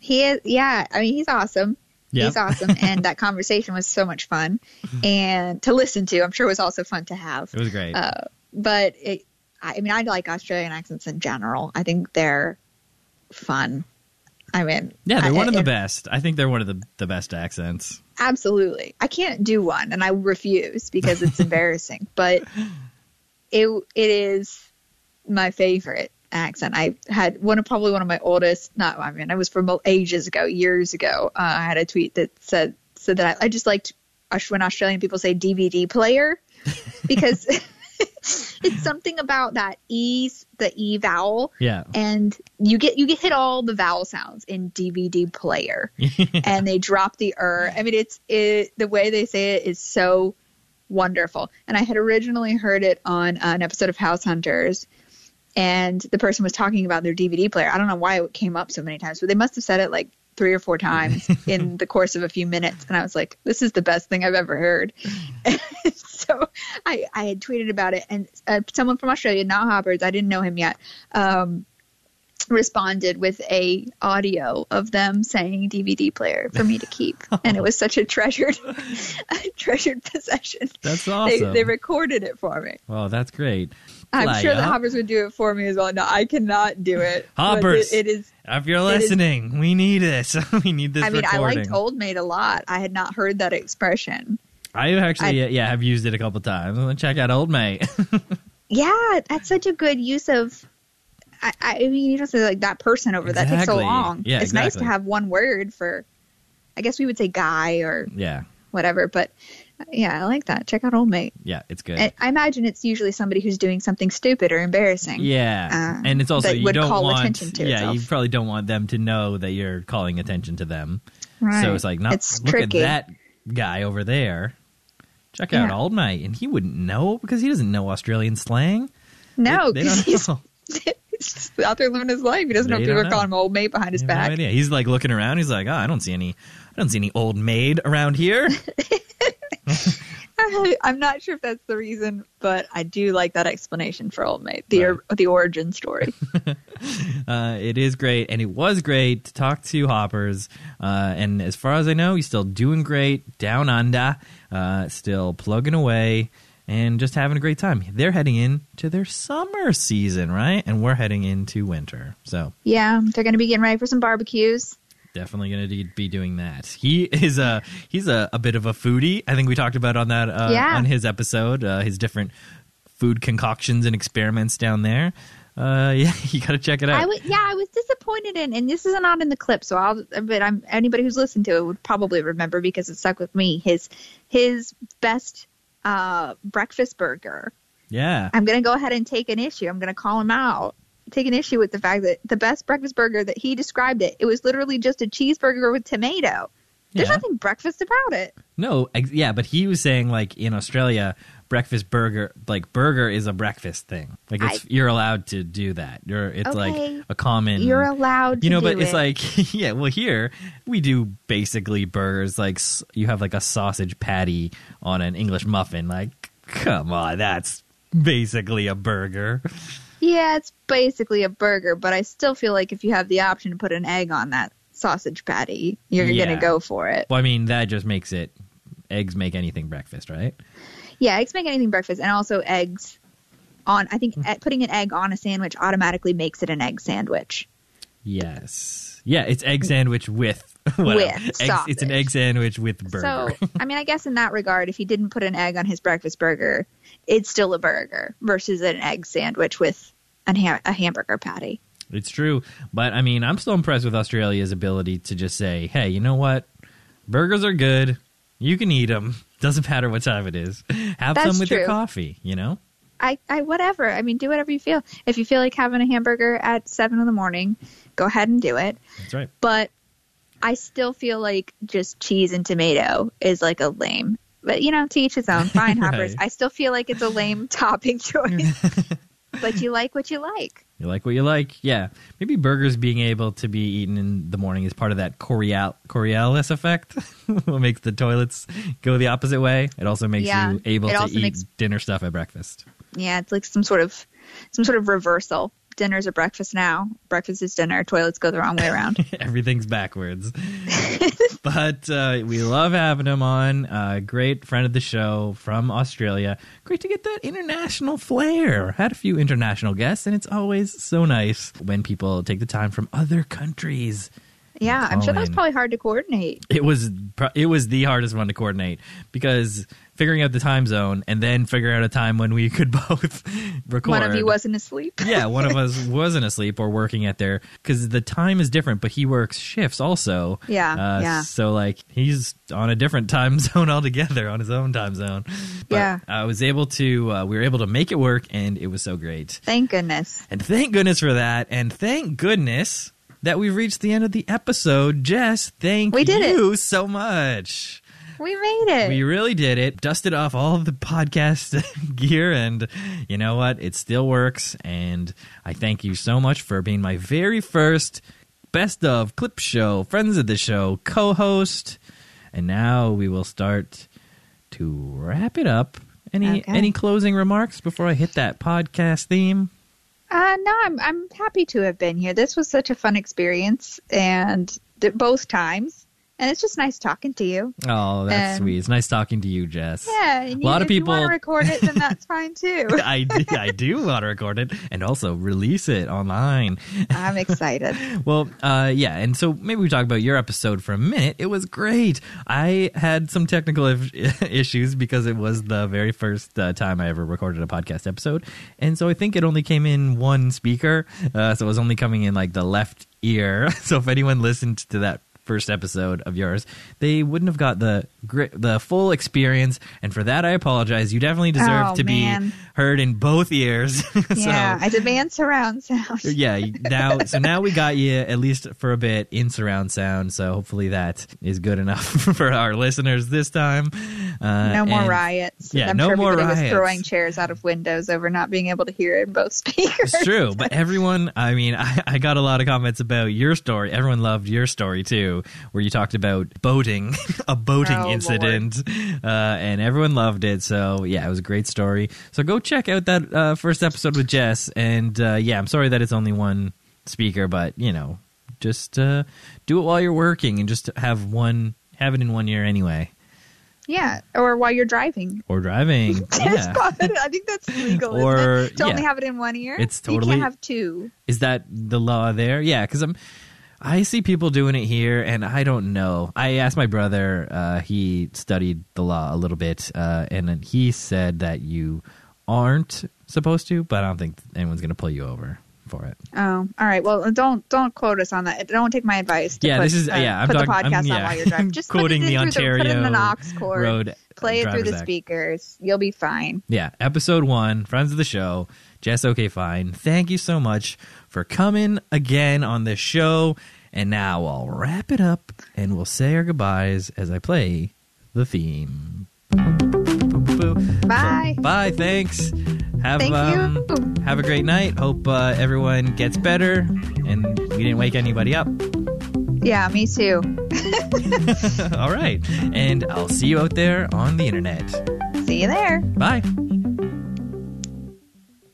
He is, yeah. I mean, he's awesome. Yep. He's awesome, and that conversation was so much fun, and to listen to. I'm sure it was also fun to have. It was great. Uh, but it, I I mean, I like Australian accents in general. I think they're fun. I mean, yeah, they're I- one of the best. I think they're one of the, the best accents. Absolutely. I can't do one and I refuse because it's embarrassing, but it it is my favorite accent. I had one of probably one of my oldest, not I mean, I was from ages ago, years ago. Uh, I had a tweet that said said that I, I just liked when Australian people say DVD player because it's something about that e the e vowel Yeah. and you get you get hit all the vowel sounds in DVD player, and they drop the er. I mean, it's it the way they say it is so wonderful. And I had originally heard it on an episode of House Hunters, and the person was talking about their DVD player. I don't know why it came up so many times, but they must have said it like three or four times in the course of a few minutes. And I was like, this is the best thing I've ever heard. so I, I had tweeted about it, and uh, someone from Australia, not Hoppers, I didn't know him yet, um, responded with a audio of them saying DVD player for me to keep, and it was such a treasured, a treasured possession. That's They, awesome. they recorded it for me. well, that's great. I'm Fly sure that up. Hoppers would do it for me as well. No, I cannot do it. Hoppers, it- it is. If you're it is- listening, we need this. we need this I mean, I recording. liked Old Maid a lot. I had not heard that expression. I actually, yeah, have used it a couple times. I'm gonna check out Old Mate. Yeah, that's such a good use of. I, I mean, you don't say like that person over. That takes so long. Yeah, it's nice to have one word for. I guess we would say guy or yeah, whatever, but yeah, I like that. Check out Old Mate. yeah, it's good. And I imagine it's usually somebody who's doing something stupid or embarrassing. yeah, uh, and it's also you would don't call want. attention to yeah, you probably don't want them to know that you're calling attention to them. Right. So it's like, not It's look tricky. at that guy over there. Check out Yeah. Old Mate, and he wouldn't know because he doesn't know Australian slang. No, because he's. he's just out there living his life. He doesn't know if people are calling him Old maid behind his back. No idea. He's like looking around. He's like, oh, I don't see any. I don't see any old maid around here. I'm not sure if that's the reason, but I do like that explanation for Old Maid, the or, the origin story. Uh, it is great, and it was great to talk to Hoppers. Uh, and as far as I know, he's still doing great down under, uh, still plugging away, and just having a great time. They're heading into their summer season, right? And we're heading into winter. So yeah, they're going to be getting ready for some barbecues. definitely going to be doing that. He is a he's a, a bit of a foodie. I think we talked about on that uh, Yeah. on his episode, uh, his different food concoctions and experiments down there. Uh, yeah, you got to check it out. I was, yeah, I was disappointed in, and this is not in the clip, so I'll, but I'm anybody who's listened to it would probably remember because it stuck with me. His his best uh, breakfast burger. yeah, I'm gonna go ahead and take an issue. I'm gonna call him out. Take an issue with the fact that the best breakfast burger that he described it, it was literally just a cheeseburger with tomato. There's Yeah. nothing breakfast about it. no, ex- yeah, but he was saying like in Australia, breakfast burger, like burger is a breakfast thing. Like it's I- you're allowed to do that. You're it's Okay. like a common. You're allowed to you know, but it's it. like yeah. Well, here we do basically burgers. Like you have like a sausage patty on an English muffin. Like come on, that's basically a burger. Yeah, it's basically a burger, but I still feel like if you have the option to put an egg on that sausage patty, you're Yeah. gonna go for it. Well, I mean that just makes it. Eggs make anything breakfast, right? Yeah, eggs make anything breakfast, and also eggs on. I think eh, putting an egg on a sandwich automatically makes it an egg sandwich. Yes. Yeah, it's egg sandwich with whatever. With Eggs- It's an egg sandwich with burger. So, I mean, I guess in that regard, if he didn't put an egg on his breakfast burger, it's still a burger versus an egg sandwich with an ha- a hamburger patty. It's true, but I mean, I'm still impressed with Australia's ability to just say, "Hey, you know what? Burgers are good. You can eat them. Doesn't matter what time it is. Have That's some with your coffee. You know." I, I, whatever. I mean, do whatever you feel. If you feel like having a hamburger at seven in the morning, go ahead and do it. That's right. But I still feel like just cheese and tomato is like a lame. But you know, to each his own. Fine, hoppers. Right. I still feel like it's a lame topping choice. but you like what you like. You like what you like. Yeah, maybe burgers being able to be eaten in the morning is part of that Corial- Coriolis effect, what makes the toilets go the opposite way. It also makes Yeah, you able it to eat makes- dinner stuff at breakfast. Yeah, it's like some sort of some sort of reversal. Dinner's a breakfast now. Breakfast is dinner. Toilets go the wrong way around. Everything's backwards. but uh, we love having him on. Uh, great friend of the show from Australia. Great to get that international flair. Had a few international guests, and it's always so nice when people take the time from other countries. Yeah, I'm sure that was probably hard to coordinate. It was it was the hardest one to coordinate because figuring out the time zone and then figuring out a time when we could both record. One of you wasn't asleep. yeah, one of us wasn't asleep or working at their because the time is different, but he works shifts also. Yeah, uh, yeah. So like he's on a different time zone altogether, on his own time zone. But Yeah. I was able to. Uh, we were able to make it work, and it was so great. Thank goodness. And thank goodness for that, and thank goodness that we've reached the end of the episode. Jess, thank We did it. you so much. We made it. We really did it. Dusted off all of the podcast gear, and you know what? It still works. And I thank you so much for being my very first best of clip show, friends of the show, co host. And now we will start to wrap it up. Any Okay. any closing remarks before I hit that podcast theme? Uh, no, I'm I'm happy to have been here. This was such a fun experience, and th- both times, and it's just nice talking to you. Oh, that's sweet. It's nice talking to you, Jess. Yeah, and a you, lot of you want people. to record it, then that's fine too. I do, I do want to record it and also release it online. I'm excited. Well, uh, yeah, and so maybe we talk about your episode for a minute. It was great. I had some technical if- issues because it was the very first uh, time I ever recorded a podcast episode, and so I think it only came in one speaker, uh, so it was only coming in like the left ear. So if anyone listened to that first episode of yours, they wouldn't have got the the full experience, and for that I apologize. You definitely deserve Oh, to man. be heard in both ears. Yeah, so I demand surround sound. yeah now so now we got you at least for a bit in surround sound so hopefully that is good enough for our listeners this time uh, No more and- riots. yeah, I'm no sure more everybody riots. was throwing chairs out of windows over not being able to hear in both speakers. it's true but everyone i mean I, I got a lot of comments about your story everyone loved your story too where you talked about boating a boating Oh, incident uh, and everyone loved it so yeah it was a great story so go check out that uh, first episode with jess and uh, yeah i'm sorry that it's only one speaker but you know just uh, do it while you're working and just have one have it in one ear anyway Yeah, or while you're driving. or driving yeah I think that's legal. Or- isn't it? to only have it in one ear. It's you totally- can't have two. Is that the law there? Yeah, because I'm. I see people doing it here, and I don't know. I asked my brother. Uh, he studied the law a little bit, uh, and he said that you aren't supposed to, but I don't think anyone's going to pull you over for it. Oh, all right. Well, don't don't quote us on that. Don't take my advice. Yeah, put, this is- uh, yeah, I'm put the talking- podcast I'm- on while you're driving. Just Quoting the through the, put it in the Ontario aux cord. Road Play it through the Act. speakers. You'll be fine. Yeah, episode one, friends of the show, Jess. Okay, fine. Thank you so much for coming again on this show. And now I'll wrap it up, and we'll say our goodbyes as I play the theme. Bye. Bye. Thanks. Have Thank um, you. have a great night. Hope uh, everyone gets better, and we didn't wake anybody up. Yeah, me too. All right, and I'll see you out there on the internet. See you there. Bye.